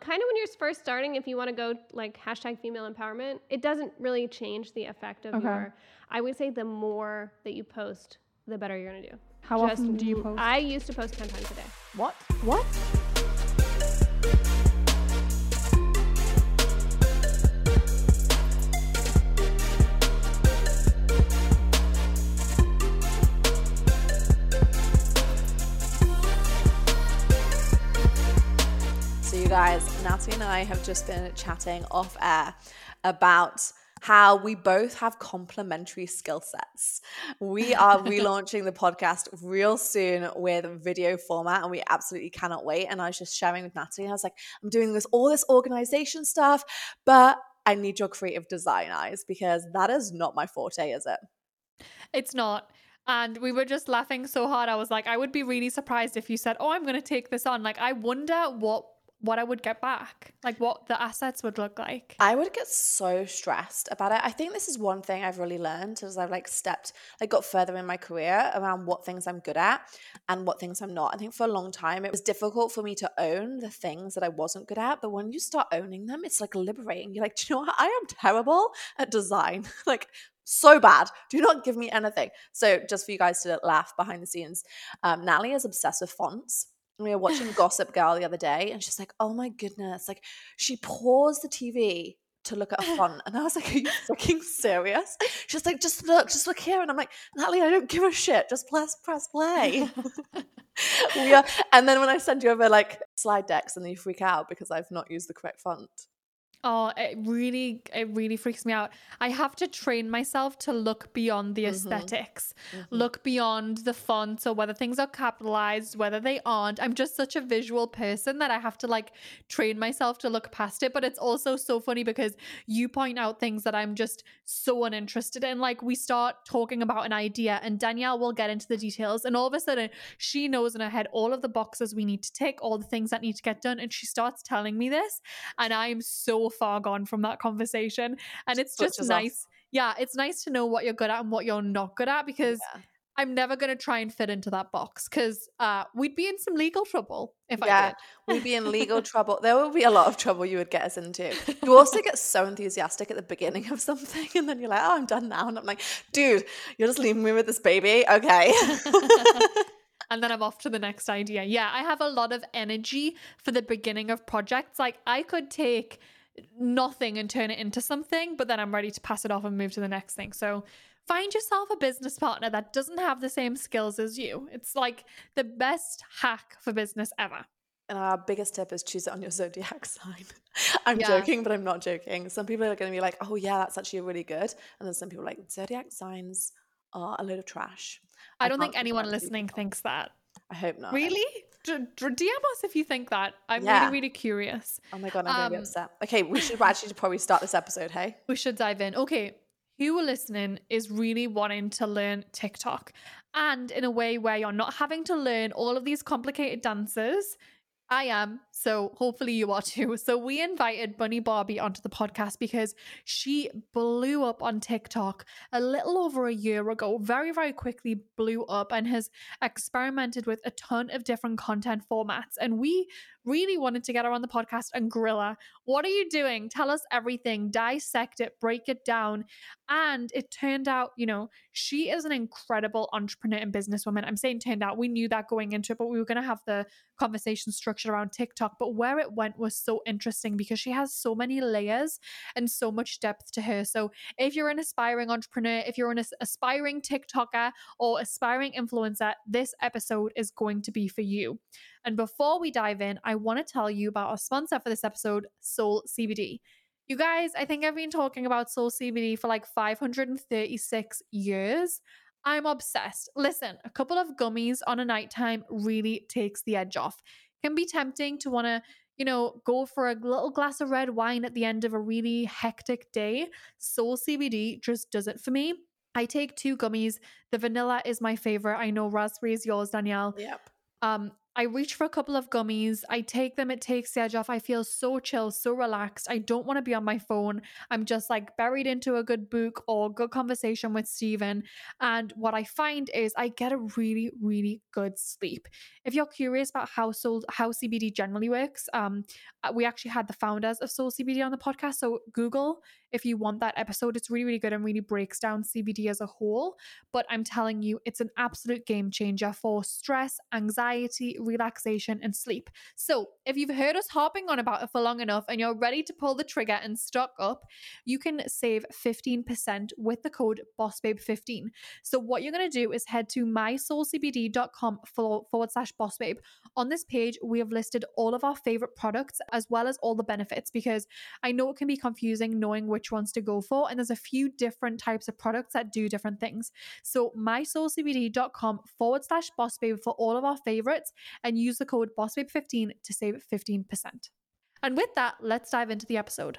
kind of when you're first starting, if you want to go like hashtag female empowerment, it doesn't really change the effect of Okay. your. I would say the more that you post, the better you're gonna do. How Just often do you post? I used to post ten times a day. What? what? Guys, Natalie and I have just been chatting off air about how we both have complementary skill sets. We are relaunching the podcast real soon with video format, and we absolutely cannot wait. And I was just sharing with Natalie, and I was like, I'm doing this all this organization stuff, but I need your creative design eyes because that is not my forte, is it? It's not. And we were just laughing so hard. I was like, I would be really surprised if you said, "Oh, I'm going to take this on." Like, I wonder what what I would get back, like what the assets would look like. I would get so stressed about it. I think this is one thing I've really learned as I've like stepped, like got further in my career around what things I'm good at and what things I'm not. I think for a long time it was difficult for me to own the things that I wasn't good at, but when you start owning them, it's like liberating. You're like, do you know what? I am terrible at design. like so bad. Do not give me anything. So just for you guys to laugh behind the scenes, um, Natalie is obsessed with fonts. We were watching Gossip Girl the other day, and she's like, "Oh my goodness!" Like she paused the TV to look at a font, and I was like, "Are you fucking serious?" She's like, "Just look, just look here," and I'm like, "Natalie, I don't give a shit. Just press, press play." are, and then when I send you over like slide decks, and then you freak out because I've not used the correct font. Oh, it really, it really freaks me out. I have to train myself to look beyond the Mhm. esthetics Mhm. look beyond the fonts or whether things are capitalized, whether they aren't. I'm just such a visual person that I have to like train myself to look past it. But it's also so funny because you point out things that I'm just so uninterested in. Like we start talking about an idea and Danielle will get into the details, and all of a sudden she knows in her head all of the boxes we need to tick, all the things that need to get done, and she starts telling me this, and I am so far gone from that conversation. And it's just Switches off. nice. Yeah, it's nice to know what you're good at and what you're not good at because Yeah. I'm never going to try and fit into that box because uh, we'd be in some legal trouble if I Yeah, did. we'd be in legal trouble. There would be a lot of trouble you would get us into. You also get so enthusiastic at the beginning of something, and then you're like, "Oh, I'm done now," and I'm like, "Dude, you're just leaving me with this baby, okay?" and then I'm off to the next idea. Yeah, I have a lot of energy for the beginning of projects. Like I could take nothing and turn it into something, but then I'm ready to pass it off and move to the next thing. So find yourself a business partner that doesn't have the same skills as you. It's like the best hack for business ever. and our biggest tip is choose it on your zodiac sign. I'm Yeah. joking, but I'm not joking. Some people are going to be like, "Oh yeah, that's actually really good," and then some people are like, "Zodiac signs are a load of trash." I, don't think anyone listening people. thinks that. I hope not. Really? D- d- DM us if you think that. I'm Yeah. really, really curious. Oh my god, I'm going to be Um, upset. Okay, we should actually probably start this episode. Hey. We should dive in. Okay, who are listening is really wanting to learn TikTok and in a way where you're not having to learn all of these complicated dances. I am, so hopefully you are too. So we invited Bunny Barbie onto the podcast because she blew up on TikTok a little over a year ago, very, very quickly blew up and has experimented with a ton of different content formats. And we really wanted to get her on the podcast and grill her. What are you doing? Tell us everything, dissect it, break it down. And it turned out, you know, she is an incredible entrepreneur and businesswoman. I'm saying turned out, we knew that going into it, but we were going to have the conversation structured around TikTok. But where it went was so interesting because she has so many layers and so much depth to her. So if you're an aspiring entrepreneur, if you're an aspiring TikToker or aspiring influencer, this episode is going to be for you. And before we dive in, I want to tell you about our sponsor for this episode, Soul CBD. You guys, I think I've been talking about Soul CBD for like 536 years. I'm obsessed. Listen, a couple of gummies on a nighttime really takes the edge off. Can be tempting to want to, you know, go for a little glass of red wine at the end of a really hectic day. Soul CBD just does it for me. I take two gummies. The vanilla is my favorite. I know raspberry is yours, Danielle. Yep. Um, I reach for a couple of gummies. I take them, it takes the edge off. I feel so chill, so relaxed. I don't want to be on my phone. I'm just like buried into a good book or good conversation with Stephen. And what I find is I get a really, really good sleep. If you're curious about how Soul, how CBD generally works, um, uh, we actually had the founders of Soul CBD on the podcast. So Google if you want that episode. It's really, really good and really breaks down CBD as a whole. But I'm telling you, it's an absolute game changer for stress, anxiety, relaxation, and sleep. So if you've heard us harping on about it for long enough and you're ready to pull the trigger and stock up, you can save 15% with the code BossBabe15. So what you're going to do is head to mysoulcbd.com forward slash BossBabe. On this page, we have listed all of our favorite products as well as all the benefits because I know it can be confusing knowing which ones to go for. And there's a few different types of products that do different things. So mysoulcbd.com forward slash BossBabe for all of our favorites and use the code BossBabe15 to save 15%. And with that, let's dive into the episode.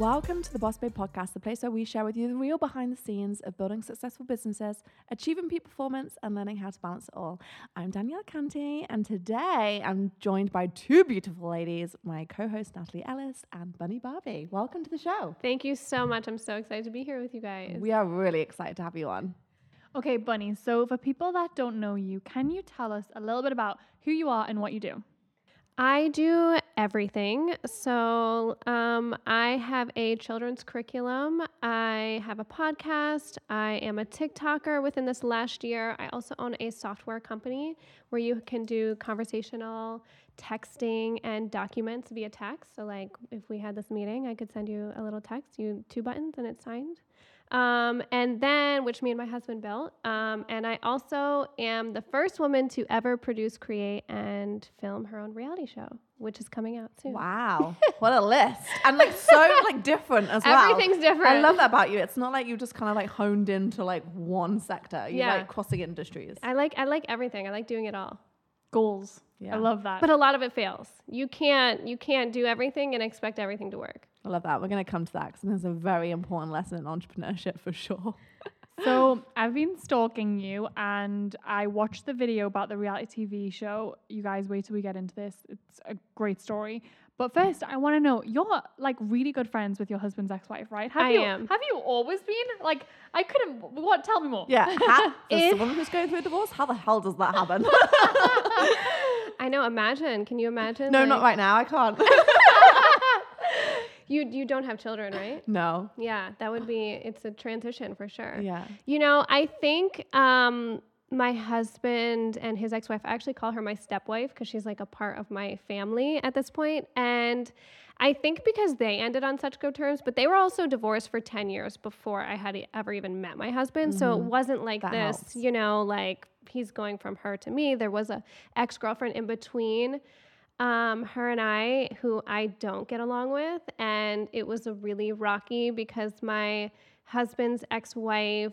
Welcome to the Boss Babe podcast, the place where we share with you the real behind the scenes of building successful businesses, achieving peak performance, and learning how to balance it all. I'm Danielle Canty, and today I'm joined by two beautiful ladies, my co host Natalie Ellis and Bunny Barbie. Welcome to the show. Thank you so much. I'm so excited to be here with you guys. We are really excited to have you on. Okay, Bunny, so for people that don't know you, can you tell us a little bit about who you are and what you do? I do everything. So um, I have a children's curriculum. I have a podcast. I am a TikToker within this last year. I also own a software company where you can do conversational texting and documents via text. So, like if we had this meeting, I could send you a little text, you two buttons, and it's signed. Um, and then, which me and my husband built. Um, and I also am the first woman to ever produce, create, and film her own reality show, which is coming out soon. Wow, what a list! And like so like different as well. Everything's different. I love that about you. It's not like you just kind of like honed into like one sector. You Yeah. like crossing industries. I like I like everything. I like doing it all. Goals. Yeah. I love that. But a lot of it fails. You can't you can't do everything and expect everything to work. I love that. We're going to come to that because there's a very important lesson in entrepreneurship for sure. so I've been stalking you and I watched the video about the reality TV show. You guys wait till we get into this. It's a great story. But first, I want to know you're like really good friends with your husband's ex-wife, right? Have I you am. have you always been? Like I couldn't what tell me more. Yeah. Ha- for If- someone who's going through a divorce, how the hell does that happen? I know. Imagine. Can you imagine? no, like- not right now. I can't. You you don't have children, right? no. Yeah, that would be. It's a transition for sure. Yeah. You know, I think um, my husband and his ex-wife. I actually call her my stepwife because she's like a part of my family at this point, and. I think because they ended on such good terms, but they were also divorced for 10 years before I had ever even met my husband. So it wasn't like That this, helps. you know, like he's going from her to me. There was a ex-girlfriend in between um, her and I who I don't get along with. And it was a really rocky because my husband's ex wife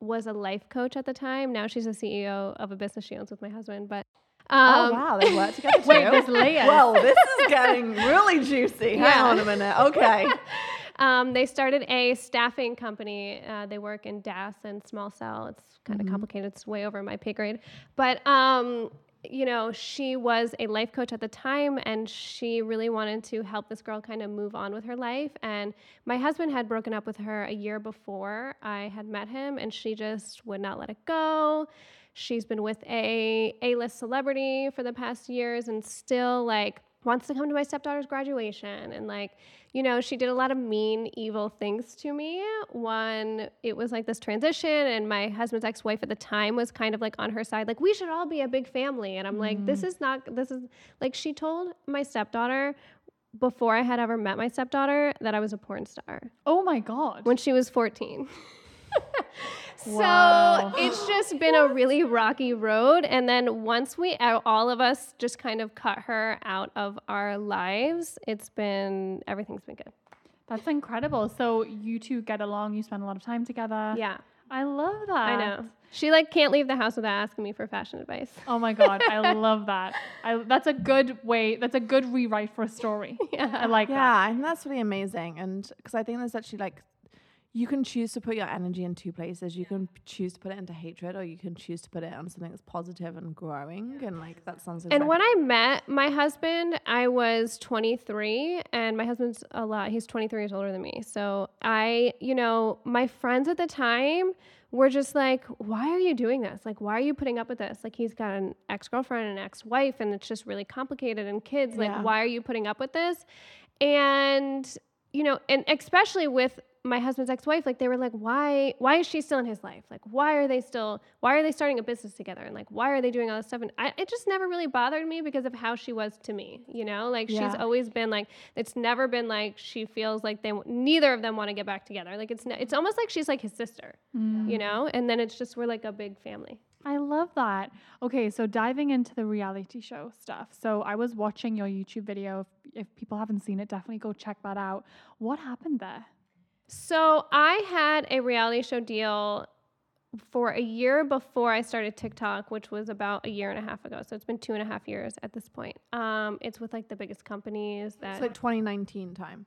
was a life coach at the time. Now she's a CEO of a business she owns with my husband. But oh um, wow, they work together too. Wait, there's layers. Well, this is getting really juicy. Hang on a minute. Okay. um, they started a staffing company. Uh, they work in DAS and small cell. It's kind of complicated. It's way over my pay grade. But, um, you know, she was a life coach at the time and she really wanted to help this girl kind of move on with her life. And my husband had broken up with her a year before I had met him and she just would not let it go. She's been with a A-list celebrity for the past years and still like wants to come to my stepdaughter's graduation and like you know she did a lot of mean evil things to me. One, it was like this transition and my husband's ex-wife at the time was kind of like on her side like we should all be a big family. And i'm like this mm. is not this is like she told my stepdaughter before i had ever met my stepdaughter that i was a porn star. Oh my god. when she was 14 Wow. So it's just been a really rocky road. And then once we, all of us just kind of cut her out of our lives, it's been, everything's been good. That's incredible. So you two get along, you spend a lot of time together. Yeah. I love that. I know. She like can't leave the house without asking me for fashion advice. Oh my god, I love that. I, that's a good way. That's a good rewrite for a story. Yeah. I like that. Yeah, that. and that's really amazing. And because I think there's actually like, you can choose to put your energy in two places. You can choose to put it into hatred, or you can choose to put it on something that's positive and growing. And like that sounds. And when I met my husband, I was 23, and my husband's a lot, he's 23 years older than me. So I, you know, my friends at the time were just like, why are you doing this? Like, why are you putting up with this? Like, he's got an ex girlfriend and an ex wife, and it's just really complicated, and kids. Like, Yeah. why are you putting up with this? And, you know, and especially with my husband's ex-wife like they were like why why is she still in his life? Like why are they still why are they starting a business together? And like why are they doing all this stuff? And I, it just never really bothered me because of how she was to me you know? Like Yeah. she's always been like it's never been like she feels like they neither of them want to get back together. Like it's it's almost like she's like his sister mm. you know? And then it's just we're like a big family I love that. Okay, so diving into the reality show stuff. So I was watching your YouTube video. If, if people haven't seen it, definitely go check that out. What happened there? So I had a reality show deal for a year before I started TikTok, which was about a year and a half ago. So it's been two and a half years at this point. Um, it's with like the biggest companies that it's like 2019 time,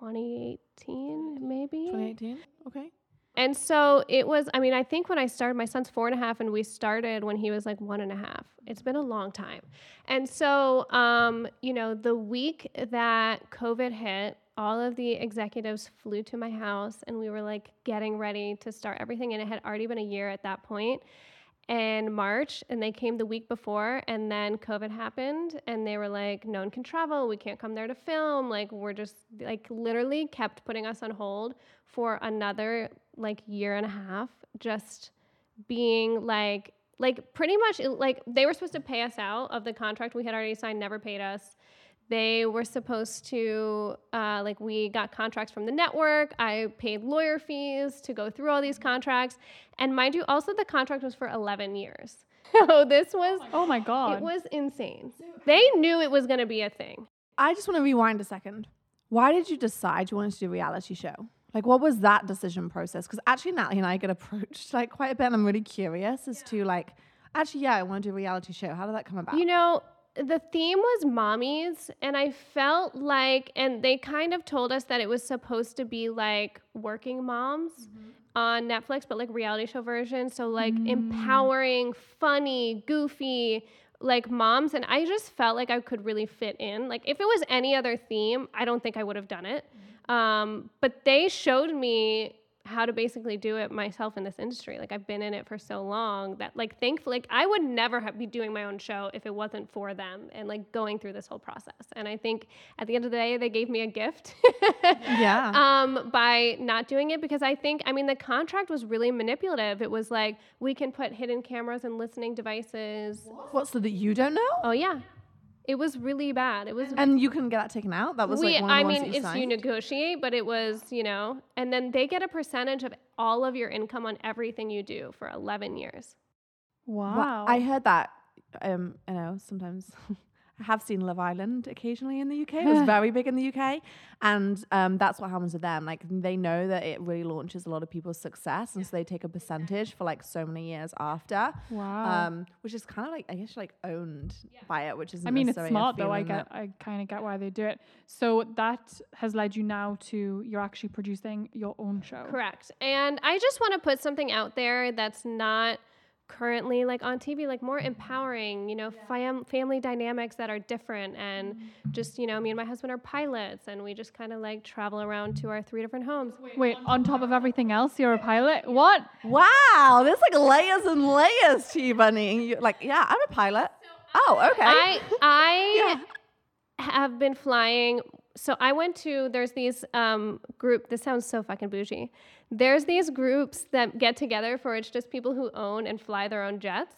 2018 maybe. 2018. Okay. And so it was, I mean, I think when I started, my son's four and a half, and we started when he was like one and a half. It's been a long time. And so, um, you know, the week that COVID hit, all of the executives flew to my house and we were like getting ready to start everything. And it had already been a year at that point in March, and they came the week before, and then COVID happened, and they were like, "No one can travel. We can't come there to film. Like, we're just like literally kept putting us on hold for another like year and a half, just being like, like pretty much like they were supposed to pay us out of the contract we had already signed, never paid us they were supposed to uh, like we got contracts from the network i paid lawyer fees to go through all these contracts and mind you also the contract was for 11 years so this was Oh my god. it was insane they knew it was going to be a thing I just want to rewind a second. Why did you decide you wanted to do a reality show? Like, what was that decision process? Because actually, Natalie and I get approached like quite a bit, and I'm really curious as to like, actually, yeah, I want to do a reality show. How did that come about? You know, the theme was mommies, and I felt like, and they kind of told us that it was supposed to be like working moms mm-hmm. on Netflix, but like reality show version. So, like mm. empowering, funny, goofy, like moms. And I just felt like I could really fit in. Like, if it was any other theme, I don't think I would have done it. Mm-hmm. Um, but they showed me how to basically do it myself in this industry. Like I've been in it for so long that like thankfully like I would never have, be doing my own show if it wasn't for them and like going through this whole process. And I think at the end of the day they gave me a gift. Yeah. Um by not doing it because I think I mean the contract was really manipulative. It was like we can put hidden cameras and listening devices. What's the that you don't know? Oh yeah. It was really bad. It was And you couldn't get that taken out. That was we, like one of the I ones mean, that you it's you negotiate, but it was, you know, and then they get a percentage of all of your income on everything you do for 11 years. wow. Well, I heard that. Um, you know, sometimes I have seen Love Island occasionally in the UK. It was very big in the UK, and um, that's what happens with them. Like they know that it really launches a lot of people's success, and so they take a percentage for like so many years after. Wow. Um, which is kind of like I guess like owned by it, which is I mean, it's smart though. I get, I kind of get why they do it. So that has led you now to you're actually producing your own show. Correct. And I just want to put something out there that's not currently like on TV, like more empowering, you know, fam- family dynamics that are different. And mm-hmm. just, you know, me and my husband are pilots and we just kind of like travel around to our three different homes. Wait, on top of everything else, you're a pilot. What? Wow, there's like layers and layers to you, Bunny. You're like, yeah, I'm a pilot. Oh, okay. I I have been flying. So I went to there's these um, group. This sounds so fucking bougie. There's these groups that get together for it's just people who own and fly their own jets.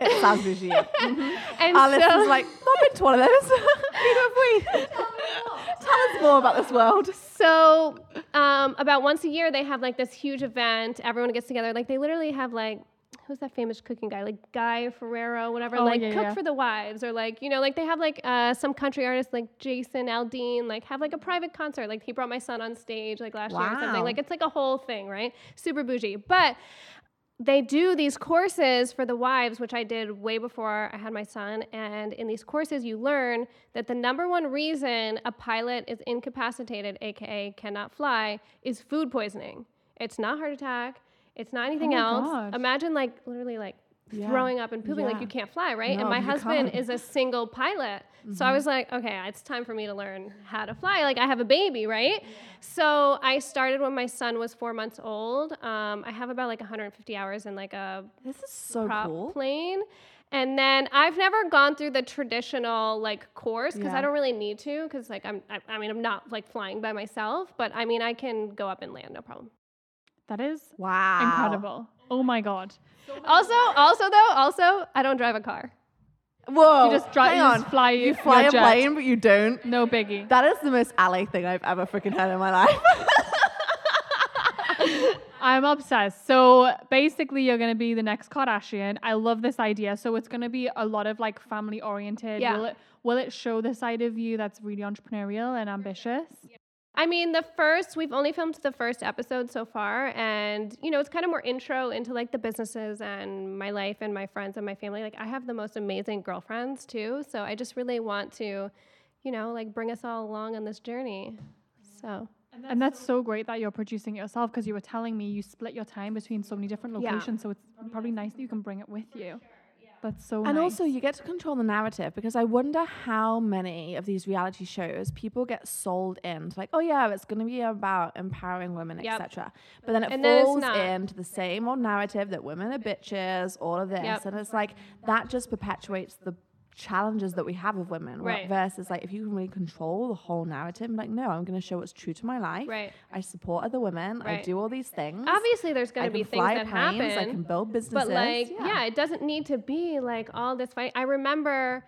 it sounds bougie. yeah. Mhm. And Our so, listeners like, not been to one of those. Neither have we. Tell us more about this world. so um, about once a year they have like this huge event. Everyone gets together. Like they literally have like who's that famous cooking guy like Guy Ferrero, whatever. Oh, like yeah, cook yeah. for the wives, or like you know, like they have like uh, some country artists like Jason Aldean, like have like a private concert. Like he brought my son on stage like last year or something. Like it's like a whole thing, right? Super bougie, but they do these courses for the wives, which I did way before I had my son. And in these courses, you learn that the number one reason a pilot is incapacitated, aka cannot fly, is food poisoning. It's not heart attack. It's not anything my else. God. Imagine like literally like Yeah. throwing up and pooping like you can't fly, right? No, and my husband can't. is a single pilot. So I was like, okay, it's time for me to learn how to fly. Like I have a baby, right? So I started when my son was four months old. Um, I have about like 150 hours in like a This is so prop cool. plane. And then I've never gone through the traditional like course because Yeah. I don't really need to because like I'm I, I mean I'm not like flying by myself, but I mean I can go up and land no problem. That is Wow. incredible. Oh my god. Also, also though, also I don't drive a car. Whoa. You just drive- hang you on. just fly You your fly a jet. plane, but you don't. No biggie. That is the most alley thing I've ever freaking heard in my life. I'm obsessed. So basically, you're going to be the next Kardashian. I love this idea. So it's going to be a lot of like family oriented. Yeah. Will it, will it show the side of you that's really entrepreneurial and ambitious? I mean, the first, we've only filmed the first episode so far. And, you know, it's kind of more intro into like the businesses and my life and my friends and my family. Like, I have the most amazing girlfriends too. So I just really want to, you know, like bring us all along on this journey. So, And that's so great that you're producing it yourself because you were telling me you split your time between so many different locations. Yeah. locations. So it's probably nice that you can bring it with you. That's so And nice. also, you get to control the narrative because I wonder how many of these reality shows people get sold into, like, oh yeah, it's going to be about empowering women, Yep. etc. But then it And falls not. into the same old narrative that women are bitches, all of this, Yep. and it's like that just perpetuates the challenges that we have with women. Right. Versus like if you can really control the whole narrative, like, no, I'm going to show what's true to my life. Right. I support other women. right. I do all these things. obviously, there's going to be things that planes. happen. I can build businesses. but like yeah. it doesn't need to be like all this fight i remember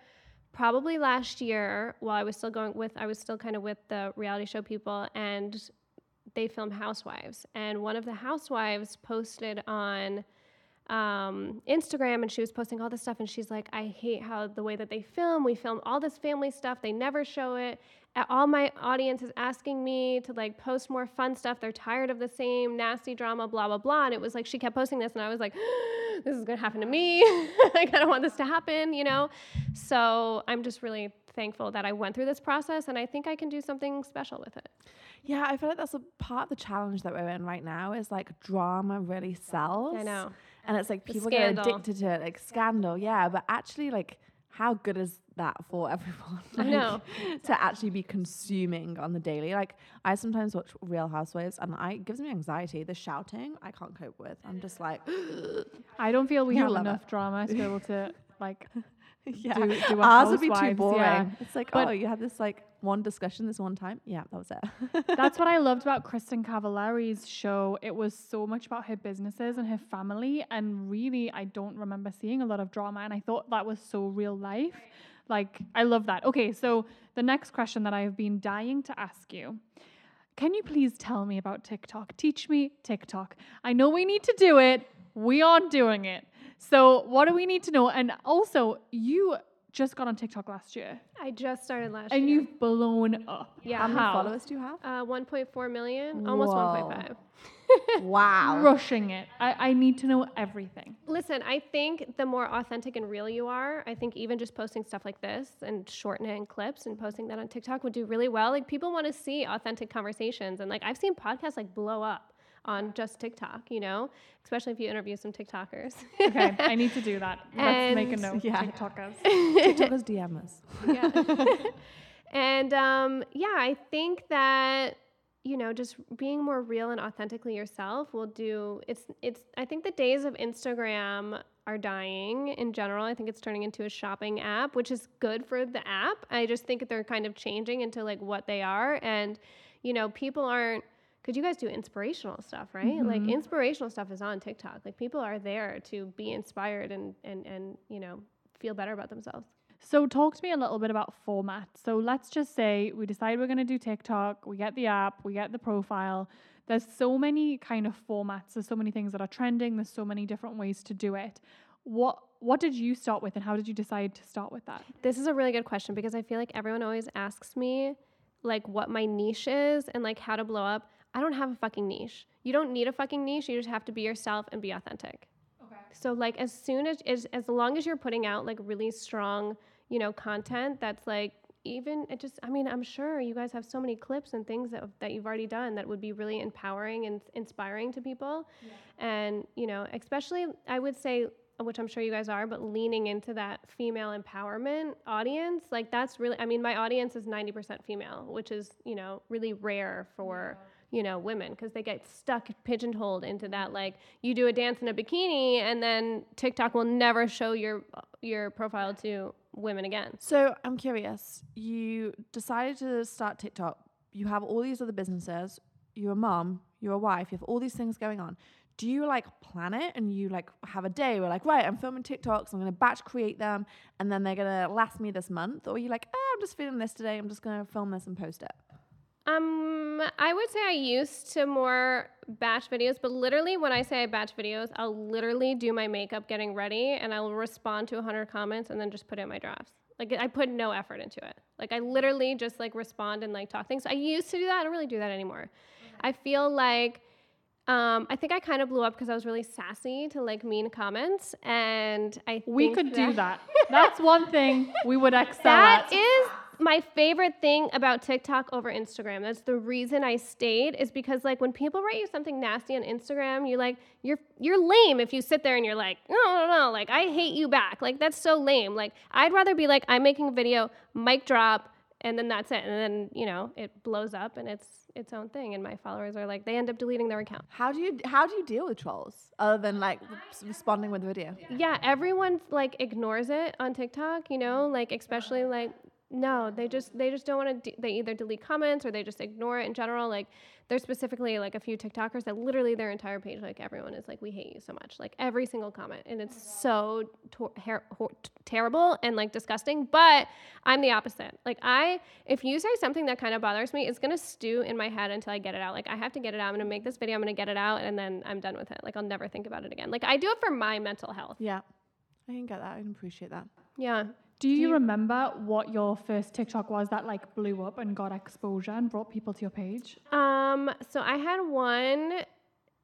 probably last year while i was still going with i was still kind of with the reality show people and they filmed housewives and one of the housewives posted on um, Instagram and she was posting all this stuff and she's like, I hate how the way that they film. We film all this family stuff. They never show it. All my audience is asking me to like post more fun stuff. They're tired of the same nasty drama, blah, blah, blah. And it was like she kept posting this and I was like, this is gonna happen to me. like, I don't want this to happen, you know? So I'm just really thankful that I went through this process and I think I can do something special with it. Yeah, I feel like that's a part of the challenge that we're in right now is like drama really sells. I know. And it's like The people get addicted to it, like scandal, yeah. But actually, like, how good is that for everyone? I know. To actually be consuming on the daily. Like, I sometimes watch Real Housewives and I it gives me anxiety. The shouting, I can't cope with. I'm just like, I don't feel we have enough drama to be able to like yeah. do, do Ours would be too boring. yeah. It's like, But- oh, you had this like one discussion this one time. Yeah, that was it. That's what I loved about Kristin Cavallari's show. It was so much about her businesses and her family. And really, I don't remember seeing a lot of drama. And I thought that was so real life. Like, I love that. Okay, so the next question that I've been dying to ask you can you please tell me about TikTok? Teach me TikTok. I know we need to do it, we aren't doing it. So, what do we need to know? And also, you just got on TikTok last year I just started last and year. And you've blown up. Yeah. How many How? followers do you have? Uh, 1.4 million, almost Whoa. 1.5. wow. Rushing it. I, I need to know everything. Listen, I think the more authentic and real you are, I think even just posting stuff like this and shortening clips and posting that on TikTok would do really well. Like people want to see authentic conversations, and like I've seen podcasts like blow up on just TikTok. You know, especially if you interview some TikTokers. Okay, I need to do that. Let's make a note. Yeah. TikTokers. TikTokers DM us. yeah. and um, yeah, I think that you know just being more real and authentically yourself will do. It's it's. I think the days of Instagram are dying in general. I think it's turning into a shopping app, which is good for the app. I just think they're kind of changing into like what they are, and you know people aren't. Because you guys do inspirational stuff, right? Like mm-hmm. inspirational stuff is on TikTok. Like people are there to be inspired and and and you know feel better about themselves. So, talk to me a little bit about format. So, let's just say we decide we're going to do TikTok, we get the app, we get the profile. there's so many kind of formats, there's so many things that are trending, there's so many different ways to do it. What what did you start with and how did you decide to start with that? This is a really good question because I feel like everyone always asks me like what my niche is and like how to blow up. I don't have a fucking niche. You don't need a fucking niche. You just have to be yourself and be authentic. Okay. So like as soon as as, as long as you're putting out like really strong, you know, content that's like even it just I mean, I'm sure you guys have so many clips and things that that you've already done that would be really empowering and inspiring to people. Yeah. And, you know, especially I would say which I'm sure you guys are, but leaning into that female empowerment audience, like that's really, I mean, my audience is 90% female, which is, you know, really rare for, you know, women because they get stuck pigeonholed into that, like, you do a dance in a bikini and then TikTok will never show your, your profile to women again. So I'm curious, you decided to start TikTok, you have all these other businesses, you're a mom, you're a wife, you have all these things going on. Do you like plan it and you like have a day where like right i'm filming tiktoks i'm to batch create them and then they're to last me this month or you like oh, i'm just feeling this today i'm just to film this and post it um i would say i used to more batch videos but literally when i say i batch videos i'll literally do my makeup getting ready and i'll respond to 100 comments and then just put in my drafts like i put no effort into it like i literally just like respond and like talk things i used to do that i don't really do that anymore okay. i feel like um, I think I kind of blew up because I was really sassy to like mean comments, and I we could that do that. That's one thing we would excel That at. is my favorite thing about TikTok over Instagram. That's the reason I stayed is because like when people write you something nasty on Instagram, you're like you're you're lame if you sit there and you're like no no no like I hate you back. Like that's so lame. Like I'd rather be like I'm making a video, mic drop, and then that's it. And then you know it blows up and it's its own thing and my followers are like they end up deleting their account how do you how do you deal with trolls other than like responding with video yeah everyone like ignores it on tiktok you know like especially like no they just they just don't want to de- they either delete comments or they just ignore it in general like there's specifically like a few tiktokers that literally their entire page like everyone is like we hate you so much like every single comment and it's so her- terrible and like disgusting but i'm the opposite. Like i if you say something that kind of bothers me it's gonna stew in my head until i get it out. Like i have to get it out i'm gonna make this video i'm gonna get it out and then i'm done with it. Like i'll never think about it again. Like i do it for my mental health. Yeah. I can get that i can appreciate that. Yeah do you, remember what your first TikTok was that like blew up and got exposure and brought people to your page? Um, so I had one.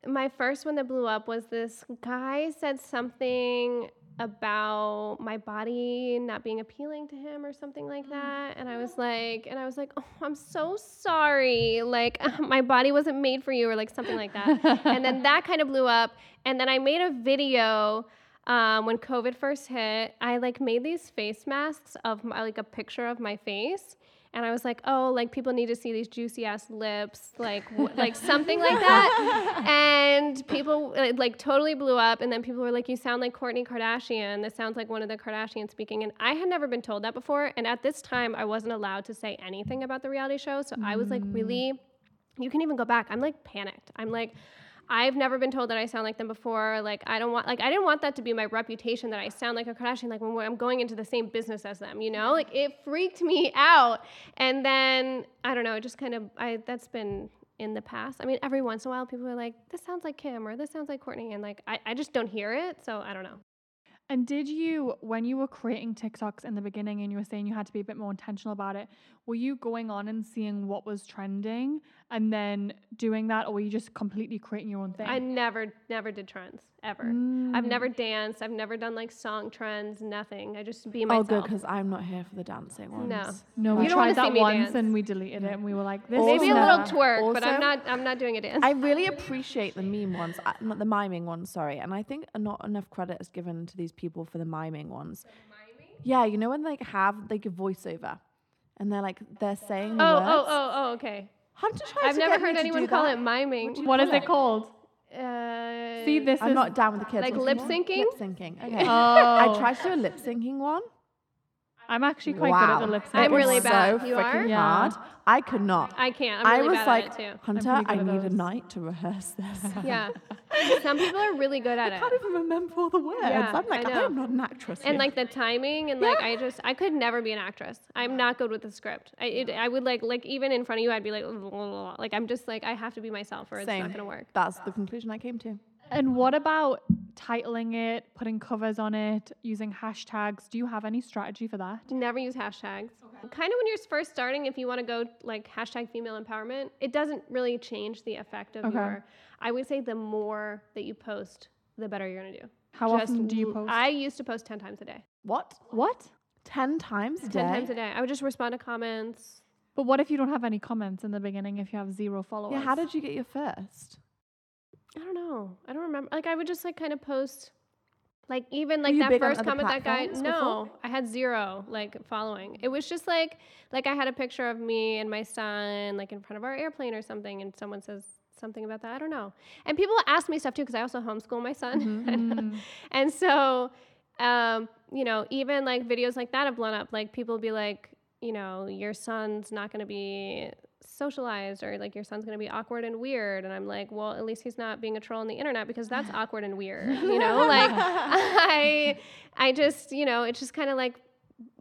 My first one that blew up was this guy said something about my body not being appealing to him or something like that and i was like and i was like oh i'm so sorry like my body wasn't made for you or like something like that and then that kind of blew up and then i made a video um, when COVID first hit, I like made these face masks of my, like a picture of my face. And I was like, oh, like people need to see these juicy ass lips, like w- like something like that. And people it, like totally blew up. And then people were like, you sound like Kourtney Kardashian. This sounds like one of the Kardashians speaking. And I had never been told that before. And at this time, I wasn't allowed to say anything about the reality show. So mm. I was like, really. You can even go back. I'm like panicked. I'm like, I've never been told that I sound like them before. Like I don't want like I didn't want that to be my reputation that I sound like a Kardashian like when I'm going into the same business as them, you know? Like it freaked me out. And then I don't know, it just kind of I that's been in the past. I mean, every once in a while people are like, this sounds like Kim or this sounds like Kourtney," and like I, I just don't hear it, so I don't know. And did you, when you were creating TikToks in the beginning and you were saying you had to be a bit more intentional about it, were you going on and seeing what was trending and then doing that, or were you just completely creating your own thing? I never, never did trends ever. Mm. I've never danced. I've never done like song trends. Nothing. I just be myself. Oh, good, because I'm not here for the dancing ones. No, no, we tried that once dance. and we deleted it, and we were like, this. Maybe a little twerk, also, but I'm not. I'm not doing a dance. I really appreciate the meme ones, uh, not the miming ones. Sorry, and I think not enough credit is given to these people for the miming ones. Miming? Yeah, you know when they like, have like a voiceover and they're like they're saying oh, words. Oh, oh, oh, okay. Hunter tries I've never heard anyone call that. it miming. What is it called? Uh, See, this I'm is not down with the kids. Like lip syncing. Lip syncing. Okay. Oh. I tried to do a lip syncing one. I'm actually quite wow. good at the lip sync. I'm really bad. So you are? Yeah. Hard. I could not. I can't. I'm really I was bad like, at it too. Hunter, I need a night to rehearse this. yeah. some people are really good at I it. I can't even remember all the words. Yeah, I'm like, I, I am not an actress. and here. like the timing and like I just I could never be an actress. I'm not good with the script. I it, I would like like even in front of you I'd be like like I'm just like I have to be myself or it's Same. not gonna work. That's the conclusion I came to. And what about titling it, putting covers on it, using hashtags? Do you have any strategy for that? Never use hashtags. Kind of when you're first starting, if you want to go like hashtag female empowerment, it doesn't really change the effect of Okay. your. I would say the more that you post, the better you're gonna do. How often do you post? I used to post ten times a day. What? What? Ten times a day? Ten times a day. I would just respond to comments. But what if you don't have any comments in the beginning if you have zero followers? Yeah, how did you get your first? I don't know. I don't remember. Like I would just like kind of post, like even like that first comment that guy. No, I had zero like following. It was just like like I had a picture of me and my son like in front of our airplane or something, and someone says something about that. I don't know. And people ask me stuff too because I also homeschool my son, Mm-hmm. and so um, you know even like videos like that have blown up. Like people be like, you know, your son's not going to be socialized or like your son's going to be awkward and weird and i'm like well at least he's not being a troll on the internet because that's awkward and weird you know like i i just you know it's just kind of like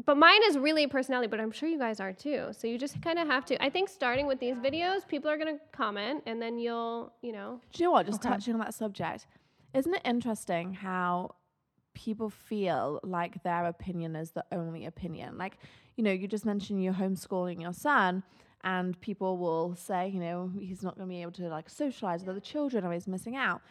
but mine is really a personality but i'm sure you guys are too so you just kind of have to i think starting with these videos people are going to comment and then you'll you know Do you know what? Just touching on that subject, isn't it interesting how people feel like their opinion is the only opinion? Like, you know, you just mentioned you're homeschooling your son, and people will say, you know, he's not going to be able to like socialize with other children or he's missing out.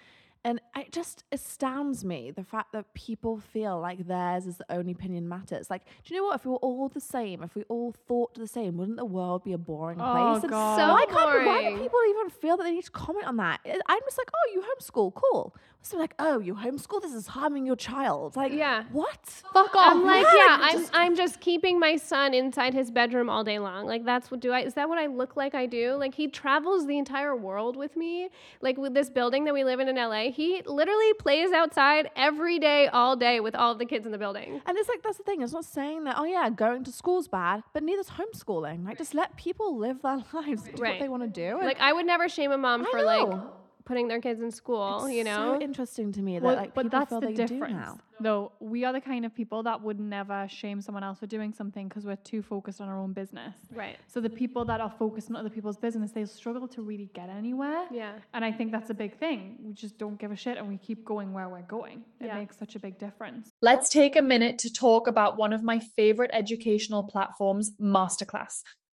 And it just astounds me the fact that people feel like theirs is the only opinion matters. Like, do you know what? If we were all the same, if we all thought the same, wouldn't the world be a boring Oh, place? And God. So why can't why do people even feel that they need to comment on that? I- I'm just like, oh, you homeschool, cool. So like, oh, you homeschool, this is harming your child. Like, Yeah. what? Fuck off. I'm like, yeah, yeah, I'm, just- I'm just keeping my son inside his bedroom all day long. Like, that's what do I, is that what I look like I do? Like, he travels the entire world with me. Like, with this building that we live in in LA, he literally plays outside every day, all day with all the kids in the building. And it's like that's the thing. It's not saying that oh yeah, going to school's bad, but neither's homeschooling. Like just let people live their lives, do what they want to do. Like, I would never shame a mom I for like know. Putting their kids in school, it's you know? so interesting to me that Well, like but people that's feel the they difference. do now. Though we are the kind of people that would never shame someone else for doing something because we're too focused on our own business. right. So the people that are focused on other people's business, they struggle to really get anywhere. Yeah. And I think that's a big thing. We just don't give a shit and we keep going where we're going. It Yeah. makes such a big difference. Let's take a minute to talk about one of my favorite educational platforms, Masterclass.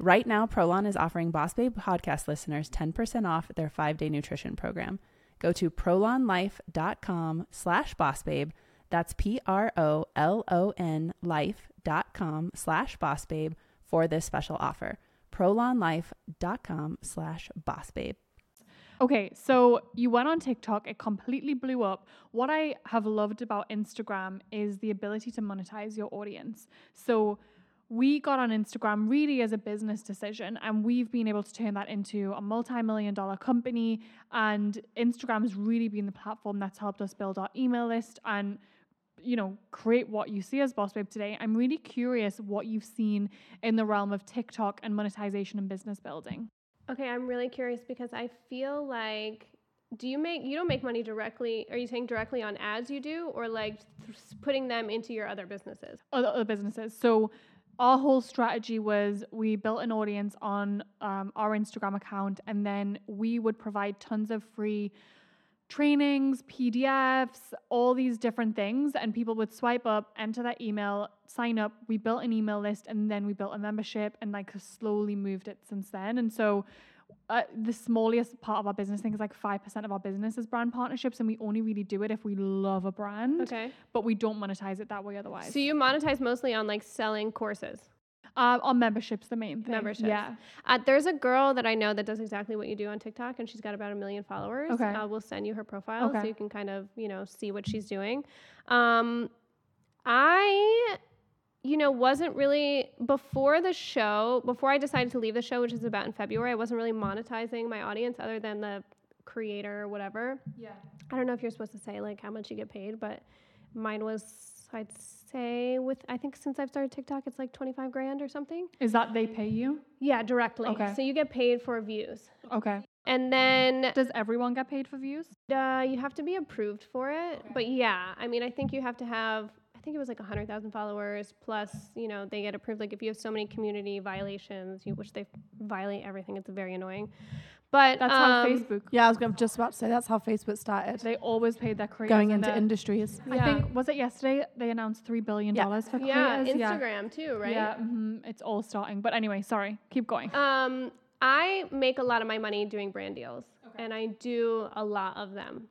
Right now, Prolon is offering Boss Babe podcast listeners 10% off their five-day nutrition program. Go to prolonlife.com slash bossbabe. That's P-R-O-L-O-N life.com slash bossbabe for this special offer. prolonlife.com slash bossbabe. Okay, so you went on TikTok, it completely blew up. What I have loved about Instagram is the ability to monetize your audience. So we got on Instagram really as a business decision, and we've been able to turn that into a multi million dollar company. And Instagram's really been the platform that's helped us build our email list and you know create what you see as boss babe today i'm really curious what you've seen in the realm of tiktok and monetization and business building Okay, I'm really curious because I feel like do you make you don't make money directly are you saying directly on ads you do or like th- putting them into your other businesses other, other businesses. So our whole strategy was we built an audience on um, our Instagram account, and then we would provide tons of free trainings, PDFs, all these different things, and people would swipe up, enter that email, sign up. We built an email list, and then we built a membership, and like slowly moved it since then. And so. Uh, the smallest part of our business, I think, is like 5% of our business is brand partnerships, and we only really do it if we love a brand. okay But we don't monetize it that way otherwise. so you monetize mostly on like selling courses Uh, on memberships, the main thing. Memberships. Yeah. uh, there's a girl that i know that does exactly what you do on tiktok and she's got about a million followers Okay. uh, we'll send you her profile so you can kind of you know see what she's doing um, i you know wasn't really before the show before i decided to leave the show which is about in february i wasn't really monetizing my audience other than the creator or whatever Yeah. I don't know if you're supposed to say like how much you get paid, but mine was I'd say with I think since I've started TikTok it's like 25 grand or something. Is that they pay you? Yeah, directly. Okay. So you get paid for views. Okay. And then Does everyone get paid for views? uh, you have to be approved for it. But yeah, I mean, I think you have to have think it was like 100,000 followers plus, you know, they get approved like if you have so many community violations, you, which they violate everything, it's very annoying. But That's how um, Facebook. Yeah, I was just about to say that's how Facebook started. They always paid their creators. going into their- industries. I think was it yesterday they announced three billion Yeah. dollars for Yeah, creators. Instagram too, right? Yeah, mhm, it's all starting. But anyway, sorry. Keep going. Um, I make a lot of my money doing brand deals, and I do a lot of them.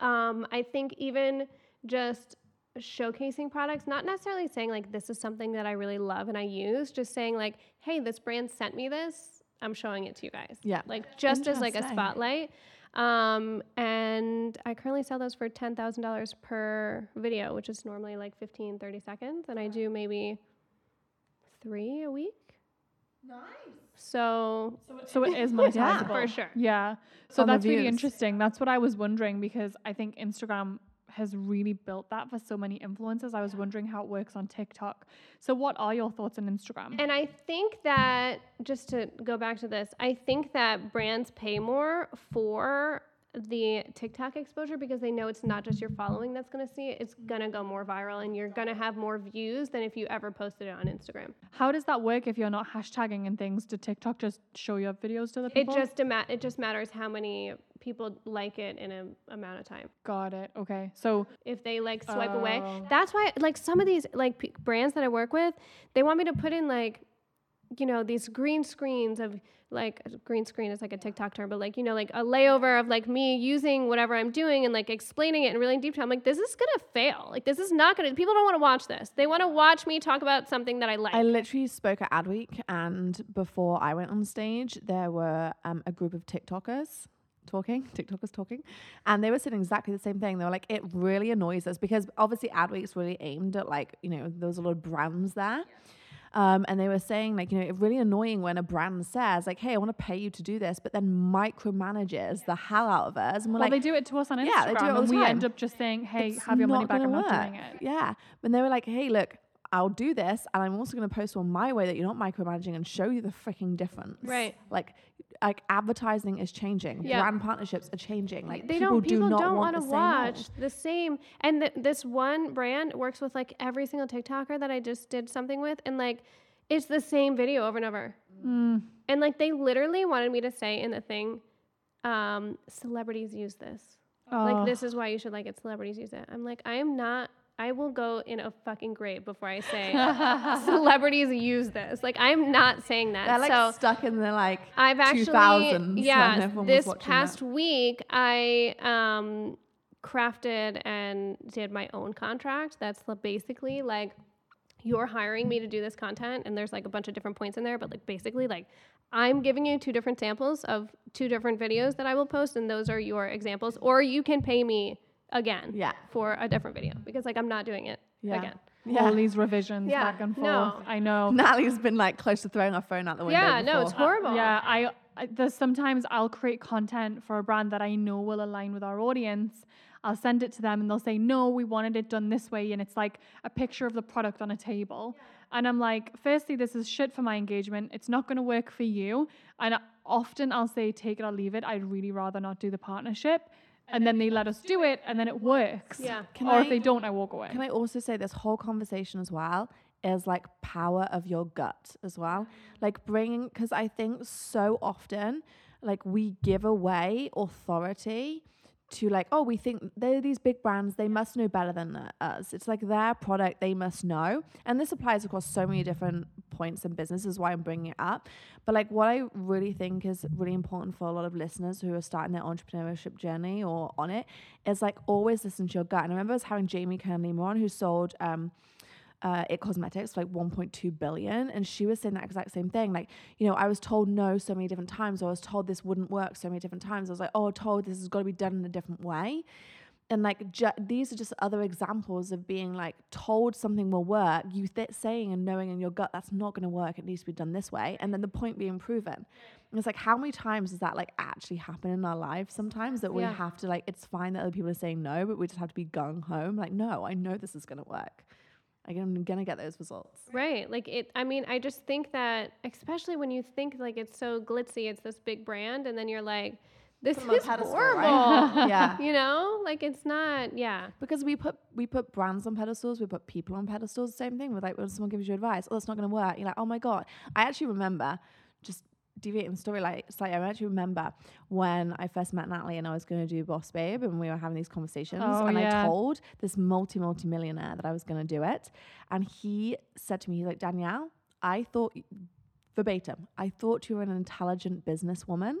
Um, I think even just showcasing products, not necessarily saying like this is something that I really love and I use, just saying like, hey, this brand sent me this, I'm showing it to you guys. Yeah. Like just as like a spotlight. Um, and I currently sell those for ten thousand dollars per video, which is normally like 15, 30 seconds, and I do maybe three a week. Nice. So so it is monetizable for sure. Yeah. So On that's really interesting. That's what I was wondering because I think Instagram has really built that for so many influencers. I was wondering how it works on TikTok. So what are your thoughts on Instagram? And I think that just to go back to this, I think that brands pay more for the TikTok exposure because they know it's not just your following that's going to see it, it's going to go more viral and you're going to have more views than if you ever posted it on Instagram. How does that work if you're not hashtagging and things? Did TikTok just show your videos to the people? It just ama- it just matters how many people like it in a amount of time. got it. Okay. So If they like swipe away, Oh. that's why like some of these like p- brands that I work with, they want me to put in like you know these green screens of like green screen is like a TikTok term, but like you know like a layover of like me using whatever I'm doing and like explaining it in really deep time. Like this is gonna fail. Like this is not gonna. People don't want to watch this. They want to watch me talk about something that I like. I literally spoke at Adweek, and before I went on stage, there were um, a group of TikTokers talking, TikTokers talking, and they were saying exactly the same thing. They were like, it really annoys us because obviously Adweek's really aimed at like, you know, there was a lot of brands there. Um, and they were saying like, you know, it's really annoying when a brand says like, hey, I want to pay you to do this, but then micromanages the hell out of us. And we're well, like, they do it to us on Instagram, Yeah, they do it all and the we end up just saying, "Hey, it's have your money back. I'm gonna not doing it." Yeah. But they were like, hey, look, I'll do this, and I'm also going to post on my way that you're not micromanaging and show you the freaking difference. Right. Like, like advertising is changing. Yeah. Brand partnerships are changing. Like they people don't people do not don't want to watch the same and th- this one brand works with like every single tiktoker that i just did something with and like it's the same video over and over Mm. and like they literally wanted me to say in the thing um celebrities use this like Oh. this is why you should like it celebrities use it i'm like i am not i will go in a fucking grave before i say celebrities use this like i'm not saying that They're like so stuck in the like I've actually 2000s when yeah. This past that. week, I um, crafted and did my own contract. That's basically like you're hiring me to do this content, and there's like a bunch of different points in there, but like basically like I'm giving you two different samples of two different videos that I will post, and those are your examples, or you can pay me again Yeah. for a different video because like I'm not doing it Yeah. again. Yeah. All these revisions Yeah, back and forth. no. I know. Natalie's been like close to throwing her phone out the window. Yeah, no, it's before. horrible. Uh, yeah, I, I there's sometimes I'll create content for a brand that I know will align with our audience. I'll send it to them and they'll say, "No, we wanted it done this way," and it's like a picture of the product on a table. And I'm like, firstly, this is shit for my engagement. It's not going to work for you. And often I'll say, take it or leave it. I'd really rather not do the partnership. And then they let us do it, and then it works. Yeah. Can or I- if they don't, I walk away. Can I also say this whole conversation as well is like power of your gut as well? Like bringing, because I think so often, like we give away authority to like, oh, we think they're these big brands, they must know better than us. It's like their product, they must know. And this applies across so many different points in business, is why I'm bringing it up. But like what I really think is really important for a lot of listeners who are starting their entrepreneurship journey or on it is like always listen to your gut. And I remember I was having Jamie Kern on who sold um uh, It Cosmetics like 1.2 billion, and she was saying that exact same thing. Like, you know, I was told no so many different times, or I was told this wouldn't work so many different times. I was like, oh, told this has got to be done in a different way. And like, ju- these are just other examples of being like told something will work. You th- saying and knowing in your gut that's not going to work. It needs to be done this way, and then the point being proven. And it's like, how many times does that like actually happen in our lives? Sometimes that we Yeah. have to like, it's fine that other people are saying no, but we just have to be gung home. Like, no, I know this is going to work. I'm gonna get those results. Right. Like it I mean, I just think that especially when you think like it's so glitzy, it's this big brand and then you're like this is horrible. right? yeah. you know? Like it's not yeah. Because we put we put brands on pedestals, we put people on pedestals. Same thing with like when someone gives you advice, oh, that's not to work. You're like, oh my god. I actually remember just deviating story like slightly. I actually remember when I first met Natalie and I was going to do Boss Babe, and we were having these conversations, Oh, and yeah. I told this multi multi millionaire that I was going to do it, and he said to me, he's like, Danielle, I thought verbatim, I thought you were an intelligent businesswoman.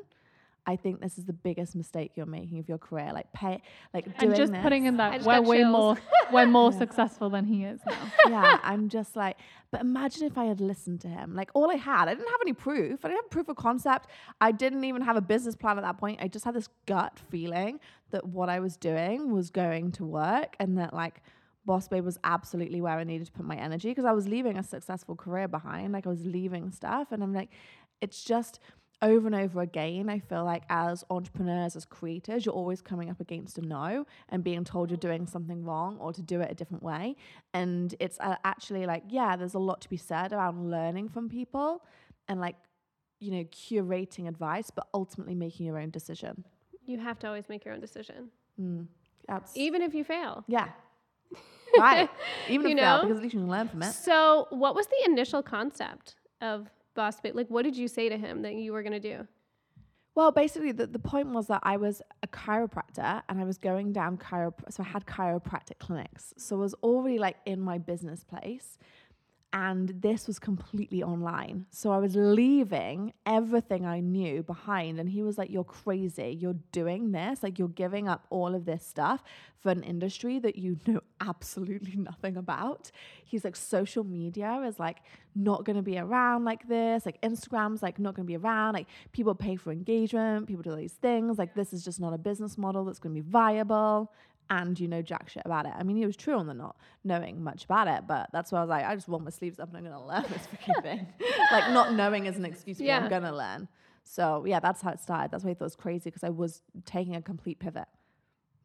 I think this is the biggest mistake you're making of your career. Like pay, like doing and just this. putting in that we're way chills. more we're more successful than he is now. yeah, I'm just like, but imagine if I had listened to him. Like, all I had, I didn't have any proof. I didn't have proof of concept. I didn't even have a business plan at that point. I just had this gut feeling that what I was doing was going to work and that, like, Boss Babe was absolutely where I needed to put my energy because I was leaving a successful career behind. Like, I was leaving stuff. And I'm like, it's just over and over again, I feel like as entrepreneurs, as creators, you're always coming up against a no and being told you're doing something wrong or to do it a different way. And it's uh, actually like, yeah, there's a lot to be said around learning from people and like, you know, curating advice, but ultimately making your own decision. You have to always make your own decision. Mm. Even if you fail. yeah. right. Even if You you fail, because at least you can learn from it. So, what was the initial concept of Boss Babe? Like, what did you say to him that you were going to do? Well, basically, the, the point was that I was a chiropractor and I was going down chiro. So I had chiropractic clinics. So I was already like in my business place. And this was completely online. So I was leaving everything I knew behind. And he was like, You're crazy. You're doing this. Like, you're giving up all of this stuff for an industry that you know absolutely nothing about. He's like, Social media is like not going to be around like this. Like, Instagram's like not going to be around. Like, people pay for engagement, people do all these things. Like, this is just not a business model that's going to be viable and you know jack shit about it. I mean, he was true on the not knowing much about it, but that's why I was like, I just roll my sleeves up and I'm gonna learn this freaking thing. like not knowing is an excuse, for Yeah. I'm gonna learn. So yeah, that's how it started. That's why I thought it was crazy because I was taking a complete pivot.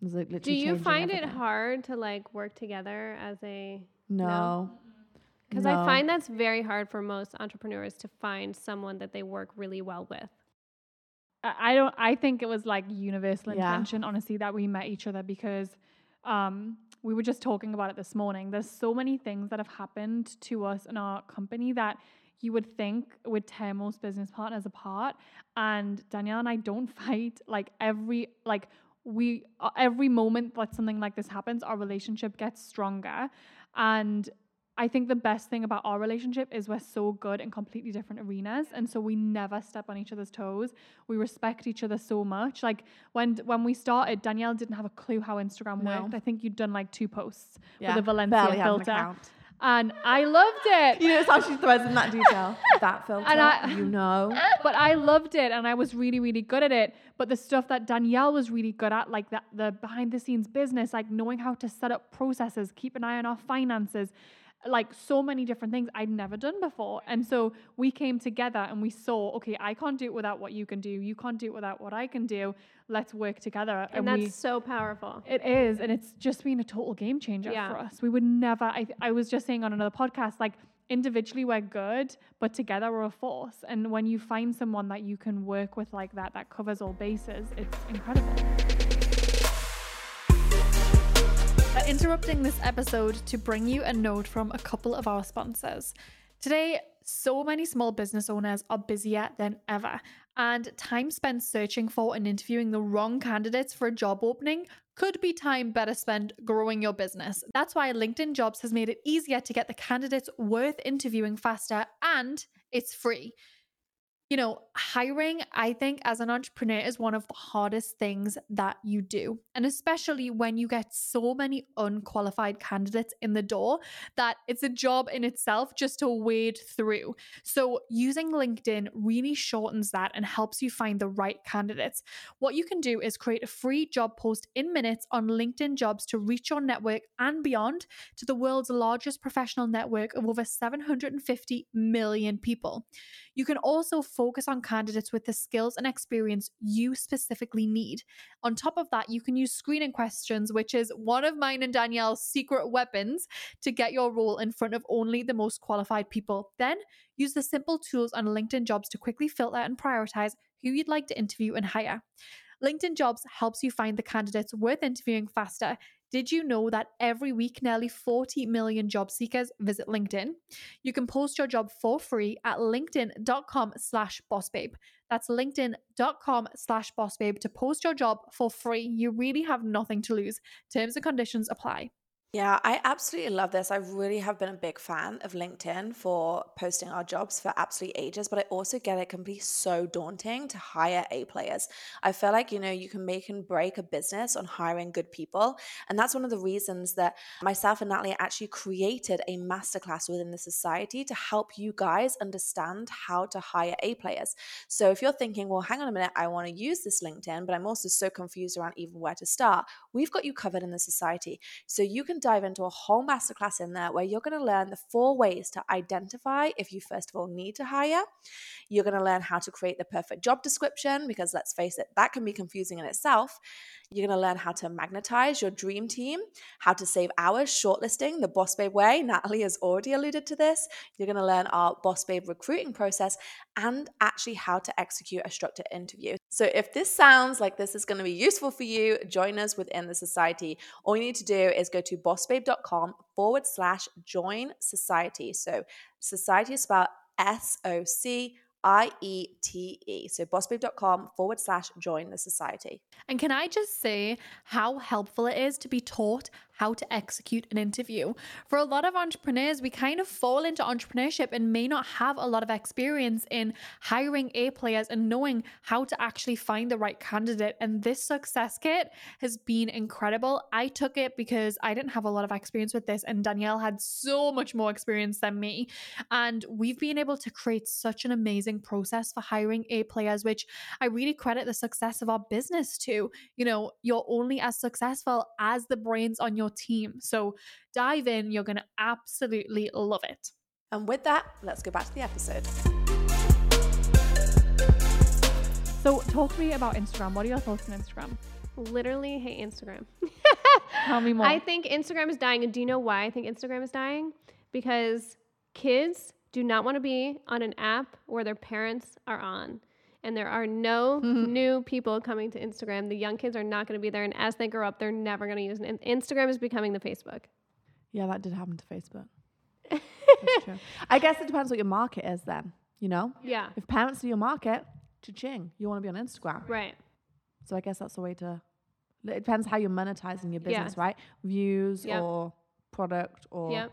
It was like Do you find it hard to like work together as a No. Because I No. find that's very hard for most entrepreneurs to find someone that they work really well with. I don't. I think it was like universal Yeah. intention, honestly, that we met each other because um, we were just talking about it this morning. There's so many things that have happened to us in our company that you would think would tear most business partners apart. And Danielle and I don't fight. Like every like we uh, every moment that something like this happens, our relationship gets stronger. And I think the best thing about our relationship is we're so good in completely different arenas, and so we never step on each other's toes. We respect each other so much. Like when when we started, Danielle didn't have a clue how Instagram No. worked. I think you'd done like two posts Yeah, with a Valencia barely had an filter, account. and I loved it. You know, it's how she throws in that detail. that filter, I- you know. but I loved it and I was really, really good at it. But the stuff that Danielle was really good at, like that the behind the scenes business, like knowing how to set up processes, keep an eye on our finances, like so many different things I'd never done before. And so we came together and we saw, okay, I can't do it without what you can do. You can't do it without what I can do. Let's work together. And, that's we, so powerful. it is, and it's just been a total game changer Yeah. for us. We would never. I, I was just saying on another podcast, like individually we're good, but together we're a force. And when you find someone that you can work with like that, that covers all bases, it's incredible. Interrupting this episode to bring you a note from a couple of our sponsors. Today, so many small business owners are busier than ever, and time spent searching for and interviewing the wrong candidates for a job opening could be time better spent growing your business. That's why LinkedIn Jobs has made it easier to get the candidates worth interviewing faster, and it's free. You know, hiring, I think, as an entrepreneur is one of the hardest things that you do. And especially when you get so many unqualified candidates in the door that it's a job in itself just to wade through. So, using LinkedIn really shortens that and helps you find the right candidates. What you can do is create a free job post in minutes on LinkedIn jobs to reach your network and beyond to the world's largest professional network of over 750 million people. You can also focus on candidates with the skills and experience you specifically need. On top of that, you can use screening questions, which is one of mine and Danielle's secret weapons to get your role in front of only the most qualified people. Then use the simple tools on LinkedIn jobs to quickly filter and prioritize who you'd like to interview and hire. LinkedIn Jobs helps you find the candidates worth interviewing faster. Did you know that every week nearly 40 million job seekers visit LinkedIn? You can post your job for free at linkedin.com slash bossbabe. That's linkedin.com slash bossbabe to post your job for free. You really have nothing to lose. Terms and conditions apply. Yeah, I absolutely love this. I really have been a big fan of LinkedIn for posting our jobs for absolutely ages, but I also get it can be so daunting to hire A players. I feel like, you know, you can make and break a business on hiring good people. And that's one of the reasons that myself and Natalie actually created a masterclass within the Société to help you guys understand how to hire A players. So if you're thinking, well, hang on a minute, I want to use this LinkedIn, but I'm also so confused around even where to start, we've got you covered in the Société. So you can dive into a whole masterclass in there where you're going to learn the four ways to identify if you first of all need to hire. You're going to learn how to create the perfect job description because let's face it, that can be confusing in itself. You're going to learn how to magnetize your dream team, how to save hours shortlisting the Boss Babe way. Natalie has already alluded to this. You're going to learn our Boss Babe recruiting process and actually how to execute a structured interview. So if this sounds like this is going to be useful for you, join us within the Société. All you need to do is go to bossbabe.com forward slash join Société. So Société is spelled S O C I E T E. So bossbabe.com forward slash join the Société. And can I just say how helpful it is to be taught how to execute an interview? For a lot of entrepreneurs, we kind of fall into entrepreneurship and may not have a lot of experience in hiring A players and knowing how to actually find the right candidate. And this success kit has been incredible. I took it because I didn't have a lot of experience with this, and Danielle had so much more experience than me. And we've been able to create such an amazing process for hiring A players, which I really credit the success of our business to. You know, you're only as successful as the brains on your team. So dive in, you're going to absolutely love it. And with that, let's go back to the episode. So talk to me about Instagram. What are your thoughts on Instagram? Literally hate Instagram. Tell me more. I think Instagram is dying. And do you know why I think Instagram is dying? Because kids do not want to be on an app where their parents are on. And there are no new people coming to Instagram. The young kids are not going to be there. And as they grow up, they're never going to use it. Instagram is becoming the Facebook. Yeah, that did happen to Facebook. That's true. I guess it depends what your market is then, you know? Yeah. If parents are your market, cha-ching, you want to be on Instagram. Right. So I guess that's the way to. It depends how you're monetizing your business, Yes. right? Views Yep. or product or Yep.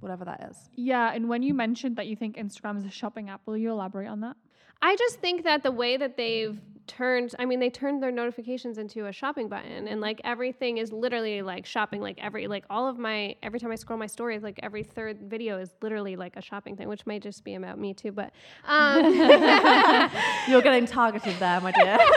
whatever that is. Yeah, and when you mentioned that you think Instagram is a shopping app, will you elaborate on that? I just think that the way that they've turned, I mean, they turned their notifications into a shopping button, and like everything is literally like shopping. Like every, like all of my, every time I scroll my stories, like every third video is literally like a shopping thing, which may just be about me too, but. Um, You're getting targeted there, my dear.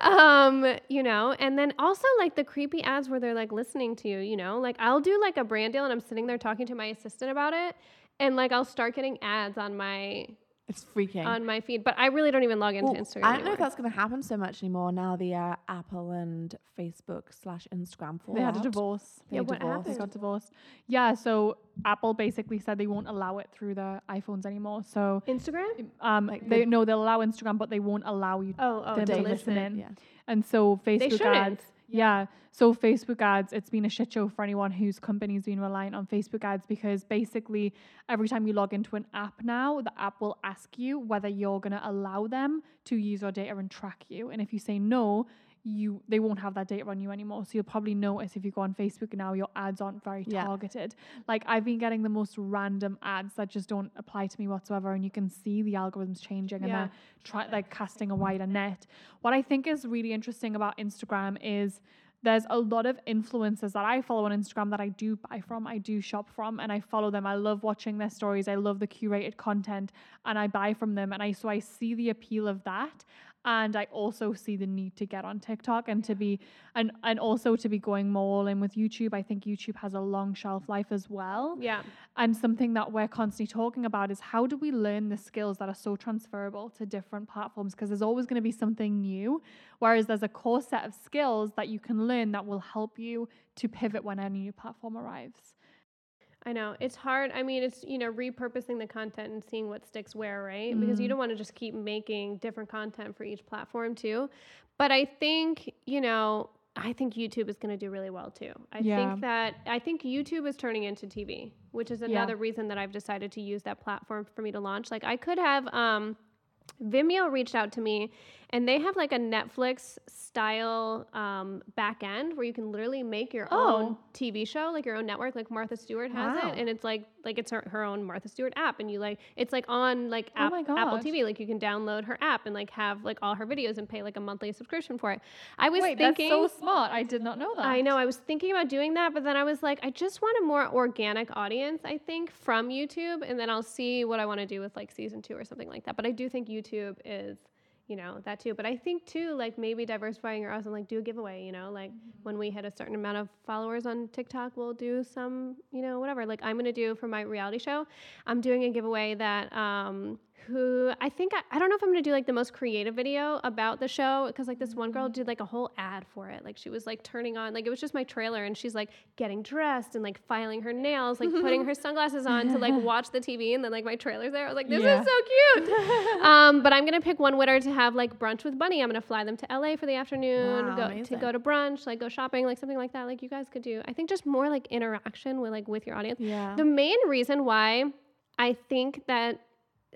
um you know and then also like the creepy ads where they're like listening to you you know like i'll do like a brand deal and i'm sitting there talking to my assistant about it and like i'll start getting ads on my it's freaking. on my feed but i really don't even log into Well, instagram I don't know anymore. if that's going to happen so much anymore now the uh, Apple and Facebook slash Instagram fall They had a divorce. They Yeah, what divorced. They happened? got divorced. Yeah, so Apple basically said they won't allow it through the iPhones anymore. So instagram um, Like they the- no, they'll allow Instagram, but they won't allow you oh oh them to to listen listen in. Yeah. And so Facebook shouldn't. ads. Yeah. So Facebook ads, it's been a shit show for anyone whose company's been reliant on Facebook ads because basically every time you log into an app now, the app will ask you whether you're gonna allow them to use your data and track you. And if you say no, you they won't have that data on you anymore. So you'll probably notice if you go on Facebook now, your ads aren't very Yeah. targeted. Like I've been getting the most random ads that just don't apply to me whatsoever, and you can see the algorithms changing and they're try like casting a wider net. What I think is really interesting about Instagram is there's a lot of influencers that I follow on Instagram that I do buy from, I do shop from, and I follow them. I love watching their stories. I love the curated content, and I buy from them. And I so I see the appeal of that, and I also see the need to get on TikTok and to be and and also to be going more all in with YouTube. I think YouTube has a long shelf life as well. yeah And something that we're constantly talking about is how do we learn the skills that are so transferable to different platforms? Because there's always going to be something new, whereas there's a core set of skills that you can learn that will help you to pivot when any new platform arrives. I know it's hard i mean it's you know repurposing the content and seeing what sticks where right because you Mhm. don't want to just keep making different content for each platform too but i think you know i think youtube is going to do really well too i Yeah. think that i think youtube is turning into tv which is Yeah. another reason that i've decided to use that platform for me to launch like i could have um Vimeo reached out to me and they have like a Netflix style um, back end where you can literally make your own Oh. TV show, like your own network, like Martha Stewart has Wow. it. And it's like, like it's her, her own Martha Stewart app. And you like, it's like on like Oh app, my Apple TV. Like you can download her app and like have like all her videos and pay like a monthly subscription for it. I was Wait, thinking. that's so smart. I did not know that. I know. I was thinking about doing that, but then I was like, I just want a more organic audience, I think, from YouTube. And then I'll see what I want to do with like season two or something like that. But I do think YouTube is, you know, that too. But I think too, like maybe diversifying your audience and like do a giveaway, you know, like when we hit a certain amount of followers on TikTok, we'll do some, you know, whatever. Like I'm going to do for my reality show, I'm doing a giveaway that, um, who I think I, I don't know if I'm gonna do like the most creative video about the show because like this one girl did like a whole ad for it. Like she was like turning on like it was just my trailer and she's like getting dressed and like filing her nails, like putting her sunglasses on to like watch the TV and then like my trailer's there. I was like, this Yeah. is so cute. um, but I'm gonna pick one winner to have like brunch with Bunny. I'm gonna fly them to LA for the afternoon, Wow, go to go to brunch, like go shopping, like something like that. Like you guys could do. I think just more like interaction with like with your audience. Yeah. The main reason why I think that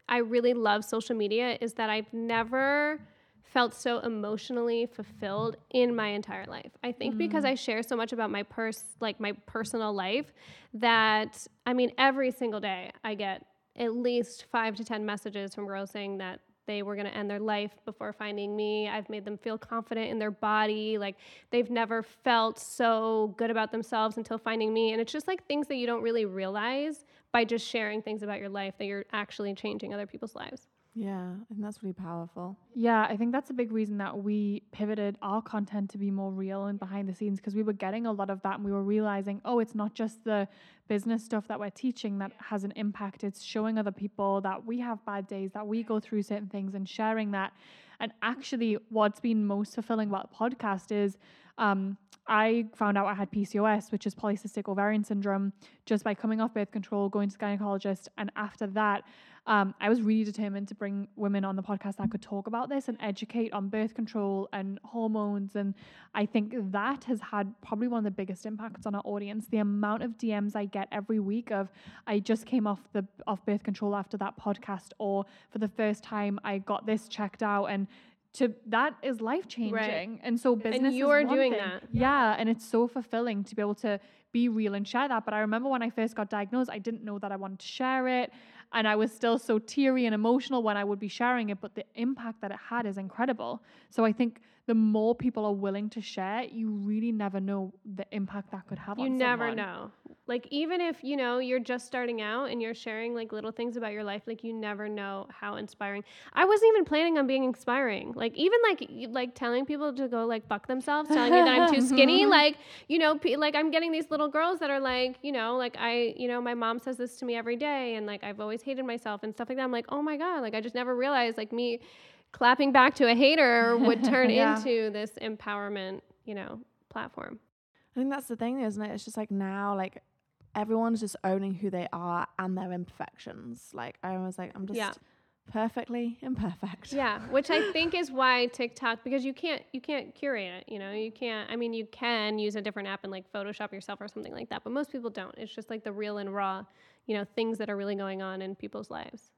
I really love social media is that I've never felt so emotionally fulfilled in my entire life. I think because mm. I share so much about my purse like my personal life that I mean every single day I get at least 5 to 10 messages from girls saying that they were going to end their life before finding me. I've made them feel confident in their body. Like they've never felt so good about themselves until finding me. And it's just like things that you don't really realize by just sharing things about your life that you're actually changing other people's lives. Yeah, and that's really powerful. Yeah, I think that's a big reason that we pivoted our content to be more real and behind the scenes because we were getting a lot of that and we were realizing, oh, it's not just the business stuff that we're teaching that has an impact. It's showing other people that we have bad days, that we go through certain things and sharing that. And actually, what's been most fulfilling about the podcast is um, I found out I had PCOS, which is polycystic ovarian syndrome, just by coming off birth control, going to gynecologist. And after that, um, I was really determined to bring women on the podcast that could talk about this and educate on birth control and hormones. And I think that has had probably one of the biggest impacts on our audience. The amount of DMs I get every week of I just came off the off birth control after that podcast, or for the first time I got this checked out and to that is life changing and so business and you're one doing thing. that. yeah and it's so fulfilling to be able to be real and share that. But i remember when i first got diagnosed i didn't know that i wanted to share it. And i was still so teary and emotional when i would be sharing it but the impact that it had is incredible. So i think the more people are willing to share you really never know the impact that could have you never someone. know. Like even if you know you're just starting out and you're sharing like little things about your life like you never know how inspiring. I wasn't even planning on being inspiring. Like even like like telling people to go like fuck themselves telling you that i'm too skinny like you know pe- like i'm getting these little girls that are like you know like i you know my mom says this to me every day and like i've always hated myself and stuff like that. I'm like oh my god like i just never realized like me clapping back to a hater would turn Yeah. into this empowerment you know platform I think that's the thing, isn't it? It's just like now, like everyone's just owning who they are and their imperfections. Like I was like, I'm just Yeah. perfectly imperfect. Yeah, which I think is why TikTok because you can't you can't curate it, you know. You can't I mean you can use a different app and like Photoshop yourself or something like that, but most people don't. It's just like the real and raw, you know, things that are really going on in people's lives.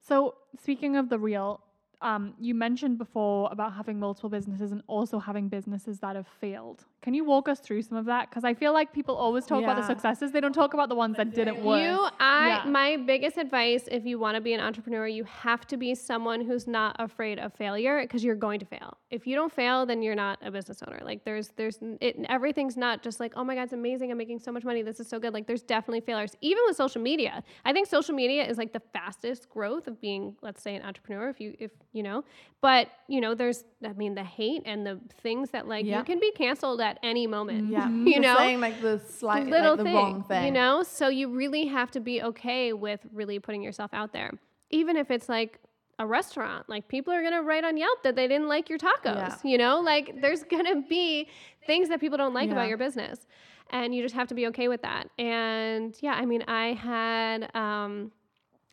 So, speaking of the real, um, you mentioned before about having multiple businesses and also having businesses that have failed. Can you walk us through some of that? Because I feel like people always talk about the successes; they don't talk about the ones that didn't work. You, I, Yeah. my biggest advice if you want to be an entrepreneur, you have to be someone who's not afraid of failure because you're going to fail. If you don't fail, then you're not a business owner. Like there's, there's, it, everything's not just like, oh my God, it's amazing. I'm making so much money. This is so good. Like there's definitely failures. Even with social media, I think social media is like the fastest growth of being, let's say, an entrepreneur. If you, if you know, but you know, there's, I mean, the hate and the things that like Yeah. you can be canceled at any moment. Yeah. you You're know, saying like the slight, little like the thing, wrong thing. you know? So you really have to be okay with really putting yourself out there. Even if it's like a restaurant, like people are gonna write on Yelp that they didn't like your tacos, Yeah. you know? Like there's gonna be things that people don't like Yeah. about your business. And you just have to be okay with that. And yeah, I mean, I had um,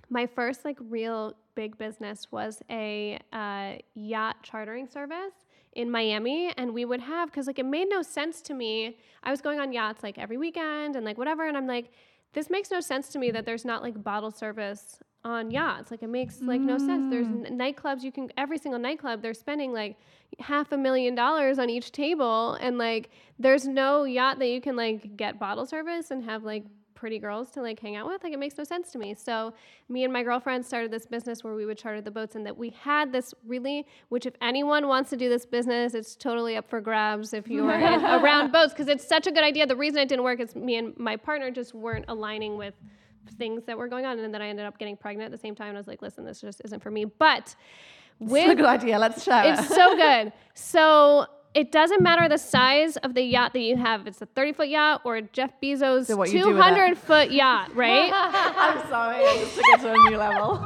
my first like real big business was a uh, yacht chartering service in Miami, and we would have because like it made no sense to me. I was going on yachts like every weekend and like whatever, and I'm like, this makes no sense to me that there's not like bottle service on yachts. Like it makes like no sense. There's mm. n- nightclubs you can every single nightclub they're spending like half a million dollars on each table, and like there's no yacht that you can like get bottle service and have like pretty girls to like hang out with like it makes no sense to me so me and my girlfriend started this business where we would charter the boats and that we had this really which if anyone wants to do this business it's totally up for grabs if you're in, around boats because it's such a good idea the reason it didn't work is me and my partner just weren't aligning with things that were going on and then i ended up getting pregnant at the same time and i was like listen this just isn't for me but It's with a good idea. Let's share it's so good. So it doesn't matter the size of the yacht that you have. If it's a 30 foot yacht or Jeff Bezos' So what you do with it. 200 foot yacht, right? I'm sorry, I just took it to a new level.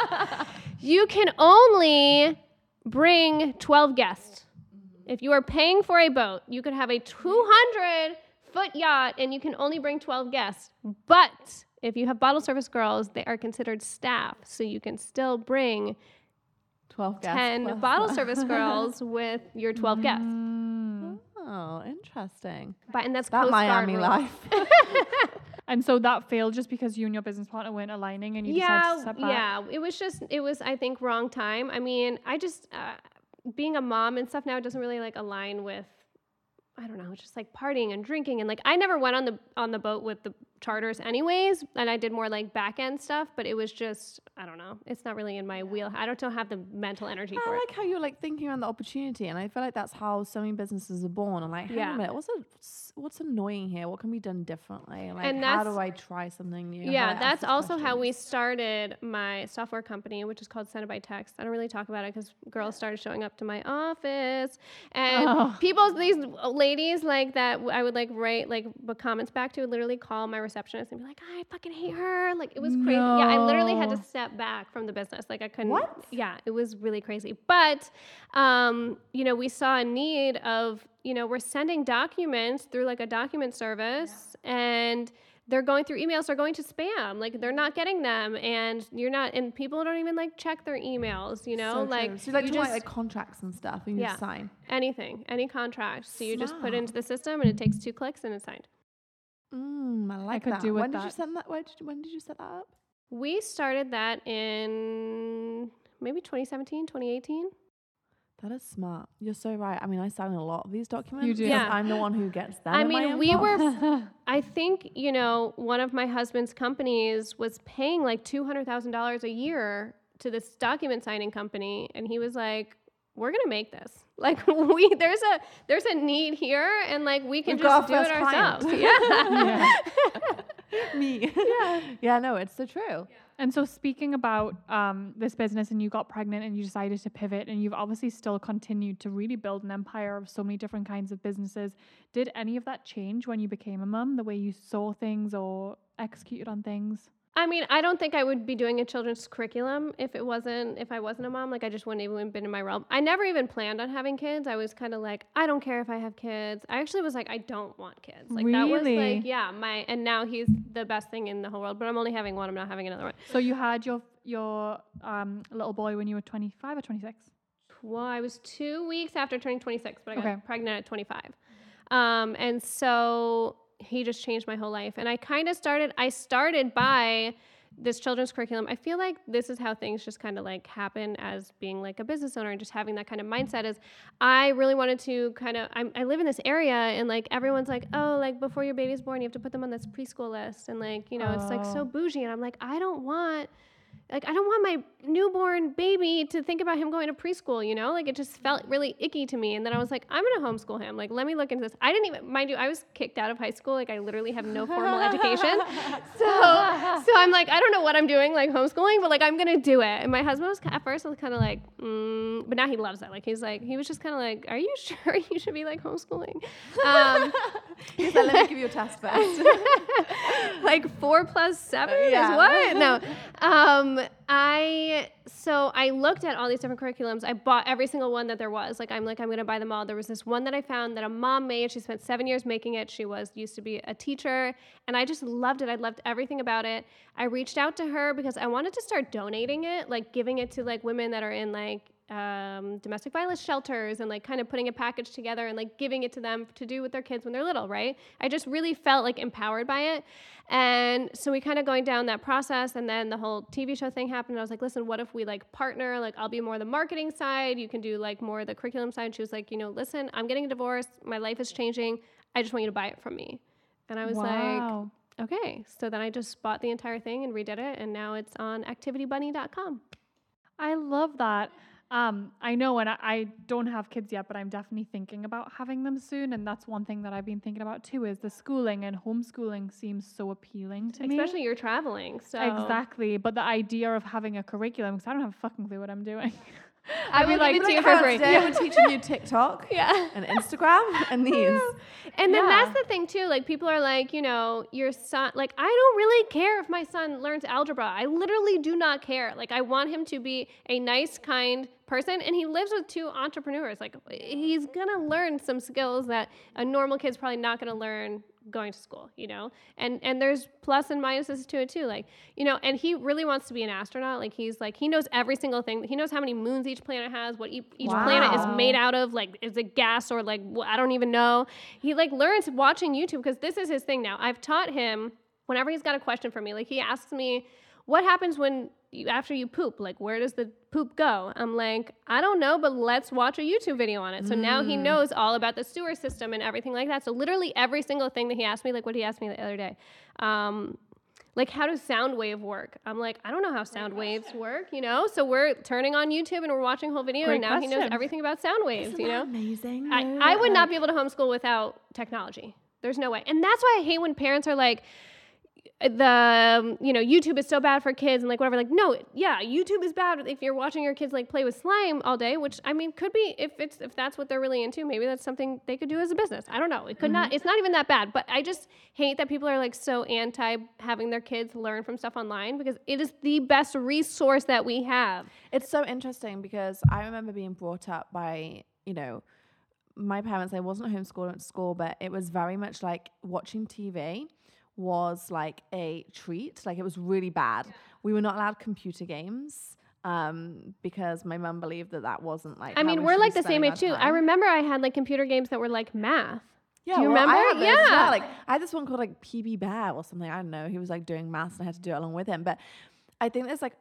you can only bring 12 guests. Mm-hmm. If you are paying for a boat, you could have a 200 foot yacht and you can only bring 12 guests. But if you have bottle service girls, they are considered staff. So you can still bring 12 guests. 10 plus bottle that. service girls with your 12 guests. Oh, interesting. But, and that's That Coast Miami rules. life. And so that failed just because you and your business partner weren't aligning and you decided to yeah, step back. yeah. It was just, it was, I think, wrong time. I mean, I just, uh, being a mom and stuff now doesn't really like align with, I don't know, just like partying and drinking and like I never went on the on the boat with the charters anyways, and I did more like back end stuff. But it was just, I don't know, it's not really in my wheel. I don't, have the mental energy for I it. like how you're like thinking around the opportunity, and I feel like that's how so many businesses are born. And like, Yeah. a minute, what's a, what's annoying here? What can be done differently? Like, And how do I try something new? How Yeah, ask that's also how we started my software company, which is called Send by Text. I don't really talk about it because girls started showing up to my office, and Oh. people, these ladies like that, I would like write like comments back to, would literally call my receptionist and be like, I fucking hate her. Like it was crazy. Yeah, I literally had to step back from the business. Like I couldn't. What? Yeah, it was really crazy. But, um, you know, we saw a need of, you know, we're sending documents through like a document service and they're going through emails, they're going to spam. Like they're not getting them and you're not, and people don't even like check their emails, you know, So like, so you like you just- like contracts and stuff and you Yeah. sign. anything, any contract. So you just put it into the system and it takes two clicks and it's signed. Mm, I like could that. do with when did you that. send that? Where did you, when did you set that up? We started that in maybe 2017, 2018. That is smart. You're so right. I mean, I sign a lot of these documents. You do. Yeah. I'm the one who gets them. I in my mean, we inbox. were, I think, you know, one of my husband's companies was paying like $200,000 a year to this document signing company. And he was like, we're going to make this. Like we, there's a, there's a need here and like we can We've just do it first client. ourselves. Yeah. me. yeah. yeah, no, it's so true. And so, speaking about um, this business, and you got pregnant and you decided to pivot, and you've obviously still continued to really build an empire of so many different kinds of businesses. Did any of that change when you became a mum, the way you saw things or executed on things? I mean, I don't think I would be doing a children's curriculum if it wasn't if I wasn't a mom. Like I just wouldn't even been in my realm. I never even planned on having kids. I was kind of like, I don't care if I have kids. I actually was like, I don't want kids. Like that was like, yeah, my and now he's the best thing in the whole world. But I'm only having one. I'm not having another one. So you had your your um, little boy when you were 25 or 26? Well, I was two weeks after turning 26, but I Okay. got pregnant at 25. Um, and so he just changed my whole life. And I kind of started, I started by this children's curriculum. I feel like this is how things just kind of like happen as being like a business owner and just having that kind of mindset is I really wanted to kind of, I, I live in this area and like everyone's like, oh, like before your baby's born, you have to put them on this preschool list. And like, you know, it's like so Oh. bougie. And I'm like, I don't want like I don't want my newborn baby to think about him going to preschool, you know? Like it just felt really icky to me. And then I was like, I'm gonna homeschool him. Like, let me look into this. I didn't even mind you, I was kicked out of high school. Like I literally have no formal education. So so I'm like, I don't know what I'm doing, like homeschooling, but like I'm gonna do it. And my husband was at first was kind of like, mm, but now he loves it. Like he's like, he was just kind of like, Are you sure you should be like homeschooling? Um, like, let me give you a test first. like four plus seven Yeah. is what? No. Um, I so I looked at all these different curriculums. I bought every single one that there was. Like I'm like I'm gonna buy them all. There was this one that I found that a mom made. She spent seven years making it. She was used to be a teacher, and I just loved it. I loved everything about it. I reached out to her because I wanted to start donating it, like giving it to like women that are in like um, domestic violence shelters and like kind of putting a package together and like giving it to them to do with their kids when they're little, right? I just really felt like empowered by it. And so we kind of going down that process and then the whole TV show thing happened. And I was like, listen, what if we like partner? Like I'll be more the marketing side. You can do like more the curriculum side. She was like, you know, listen, I'm getting a divorce. My life is changing. I just want you to buy it from me. And I was wow. like, okay. So then I just bought the entire thing and redid it. And now it's on activitybunny.com. I love that. Um, I know, and I, I don't have kids yet, but I'm definitely thinking about having them soon. And that's one thing that I've been thinking about too is the schooling and homeschooling seems so appealing to me. Especially you're traveling. So Exactly. But the idea of having a curriculum, because I don't have a fucking clue what I'm doing. I I'd be like, to you Like, for free. Today we're teaching you TikTok Yeah. and Instagram and these. And then Yeah. that's the thing too. Like people are like, you know, your son. Like I don't really care if my son learns algebra. I literally do not care. Like I want him to be a nice, kind person, and he lives with two entrepreneurs. Like he's gonna learn some skills that a normal kid's probably not gonna learn going to school. You know, and and there's plus and minuses to it too. Like you know, and he really wants to be an astronaut. Like he's like he knows every single thing. He knows how many moons each planet has, what each, each planet is made out of. Like is it gas or like wh- I don't even know. He like learns watching YouTube because this is his thing now. I've taught him whenever he's got a question for me. Like he asks me, "What happens when after you poop? Like where does the poop go?" I'm like, "I don't know, but let's watch a YouTube video on it." So now he knows all about the sewer system and everything like that. So literally every single thing that he asked me, like what he asked me the other day. Um, like how does sound wave work i'm like i don't know how sound waves work you know so we're turning on youtube and we're watching a whole video Great and now he knows everything about sound waves Isn't you know amazing? I. I would not be able to homeschool without technology. There's no way. And that's why I hate when parents are like, the um, you know YouTube is so bad for kids and like whatever. Like no, yeah, YouTube is bad if you're watching your kids like play with slime all day. Which I mean could be if it's if that's what they're really into. Maybe that's something they could do as a business. I don't know. It could not. It's not even that bad. But I just hate that people are like so anti having their kids learn from stuff online because it is the best resource that we have. It's so interesting because I remember being brought up by, you know, my parents. I wasn't homeschooled at school, but it was very much like watching TV was like a treat. Like it was really bad. We were not allowed computer games um, because my mum believed that that wasn't like. I mean, we we're like the same age too. I remember I had like computer games that were like math. Yeah, Do you well, I remember? had those well. Yeah. Like I had this one called like PB Bear or something. I don't know. He was like doing maths and I had to do it along with him. But I think there's like,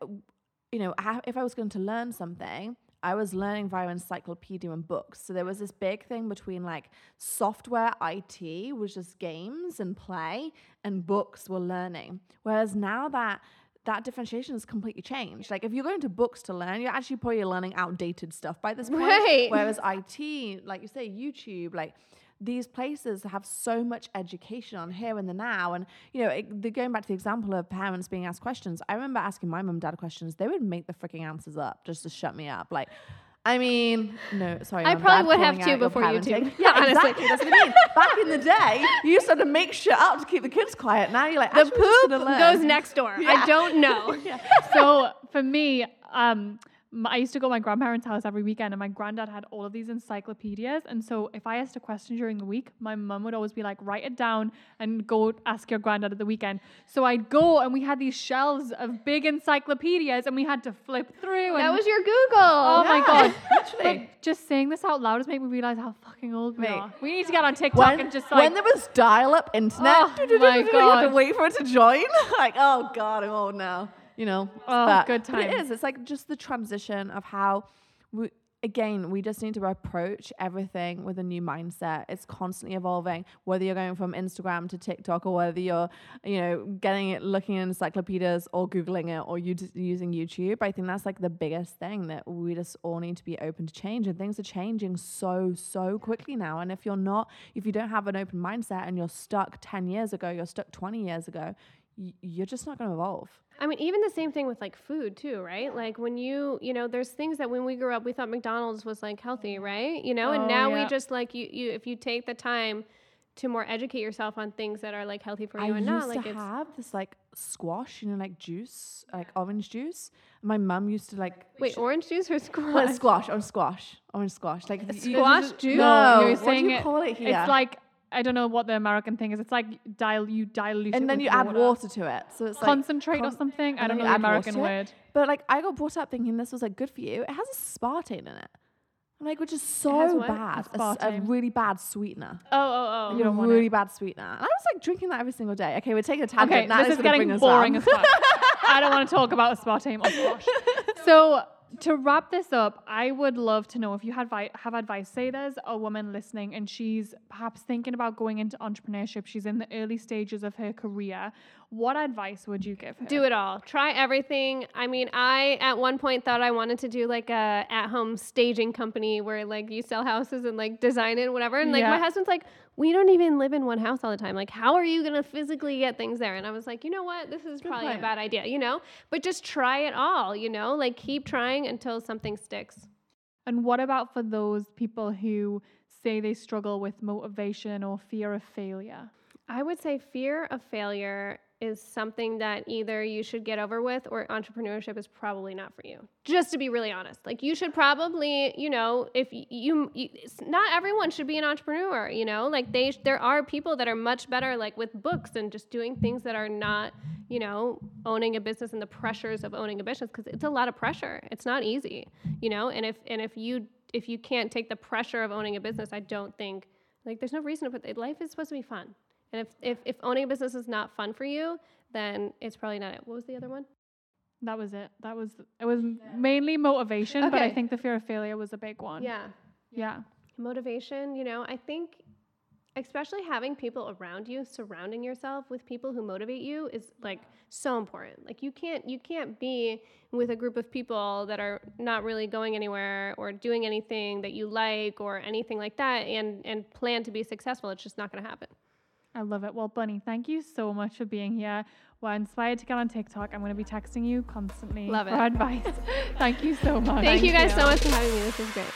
you know, if I was going to learn something, I was learning via encyclopedia and books. So there was this big thing between like software IT, was just games and play, and books were learning. Whereas now that that differentiation has completely changed. Like if you're going to books to learn, you're actually probably learning outdated stuff by this point. Right. Whereas IT, like you say, YouTube, like these places have so much education on here and the now. And, you know, it, the, going back to the example of parents being asked questions, I remember asking my mum and dad questions. They would make the freaking answers up just to shut me up. Like, I mean, no, sorry. I probably would have too before parenting. YouTube, Yeah, honestly. exactly. That's what I mean. Back in the day, you used to have to make shit up to keep the kids quiet. Now you're like, The actually, we're just poop goes next door. Yeah. I don't know. so for me, um, I used to go to my grandparents' house every weekend, and my granddad had all of these encyclopedias. And so, if I asked a question during the week, my mum would always be like, "Write it down and go ask your granddad at the weekend." So I'd go, and we had these shelves of big encyclopedias, and we had to flip through. That was your Google. Oh my god! literally. But just saying this out loud has made me realize how fucking old we Mate. are. We need to get on TikTok and just like when there was dial-up internet, Oh you my had to God. wait for it to join. like, oh god, I'm old now. You know. Oh, but, good But it is. It's like just the transition of how we. Again, we just need to approach everything with a new mindset. It's constantly evolving. Whether you're going from Instagram to TikTok, or whether you're, you know, getting it, looking in encyclopedias, or googling it, or you using YouTube. I think that's like the biggest thing that we just all need to be open to change. And things are changing so so quickly now. And if you're not, if you don't have an open mindset, and you're stuck ten years ago, you're stuck twenty years ago, y- you're just not going to evolve. I mean, even the same thing with like food too, right? Like when you, you know, there's things that when we grew up, we thought McDonald's was like healthy, mm. right? You know, and Oh, now yeah. we just like you, you, if you take the time to more educate yourself on things that are like healthy for I you and not, like to it's have this like squash, you know, like juice, like orange juice. My mum used to like wait, orange juice or squash? well, squash, orange squash, orange squash, like you- squash juice? No, you were what saying do you it- call it here? It's like I don't know what the American thing is. It's like dil- you dilute it and then with you add water to it, so it's like concentrate or something. I don't know the American word. But like I got brought up thinking this was like good for you. It has a aspartame in it. I'm like, which is so bad. a, Aspartame. really bad sweetener. Oh, oh, oh. You don't want really it. bad sweetener. And I was like drinking that every single day. Okay, we're taking a tangent. Okay, now this is getting boring as fuck. I don't want to talk about aspartame or oh, squash. So to wrap this up, I would love to know if you had have advice. Say there's a woman listening and she's perhaps thinking about going into entrepreneurship. She's in the early stages of her career. What advice would you give her? Do it all. Try everything. I mean, I at one point thought I wanted to do like a at-home staging company where like you sell houses and like design it and whatever. And like my husband's like, we don't even live in one house all the time. Like, how are you gonna physically get things there? And I was like, you know what? This is probably a bad idea. You know, but just try it all. You know, like keep trying until something sticks. And what about for those people who say they struggle with motivation or fear of failure? I would say fear of failure is something that either you should get over with or entrepreneurship is probably not for you. Just to be really honest. Like you should probably, you know, if you, you not everyone should be an entrepreneur, you know? Like they there are people that are much better like with books and just doing things that are not, you know, owning a business and the pressures of owning a business because it's a lot of pressure. It's not easy, you know? And if and if you if you can't take the pressure of owning a business, I don't think like there's no reason to put life is supposed to be fun. And if, if, if owning a business is not fun for you, then it's probably not it. What was the other one? That was it. That was it was mainly motivation, but I think the fear of failure was a big one. Yeah. Yeah. Motivation, you know, I think especially having people around you, surrounding yourself with people who motivate you is like so important. Like you can't you can't be with a group of people that are not really going anywhere or doing anything that you like or anything like that and and plan to be successful. It's just not going to happen. I love it. Well, Bunny, thank you so much for being here. We're inspired to get on TikTok. I'm going to be texting you constantly Love for it. advice. thank you so much. Thank you guys so much for having me. This was great.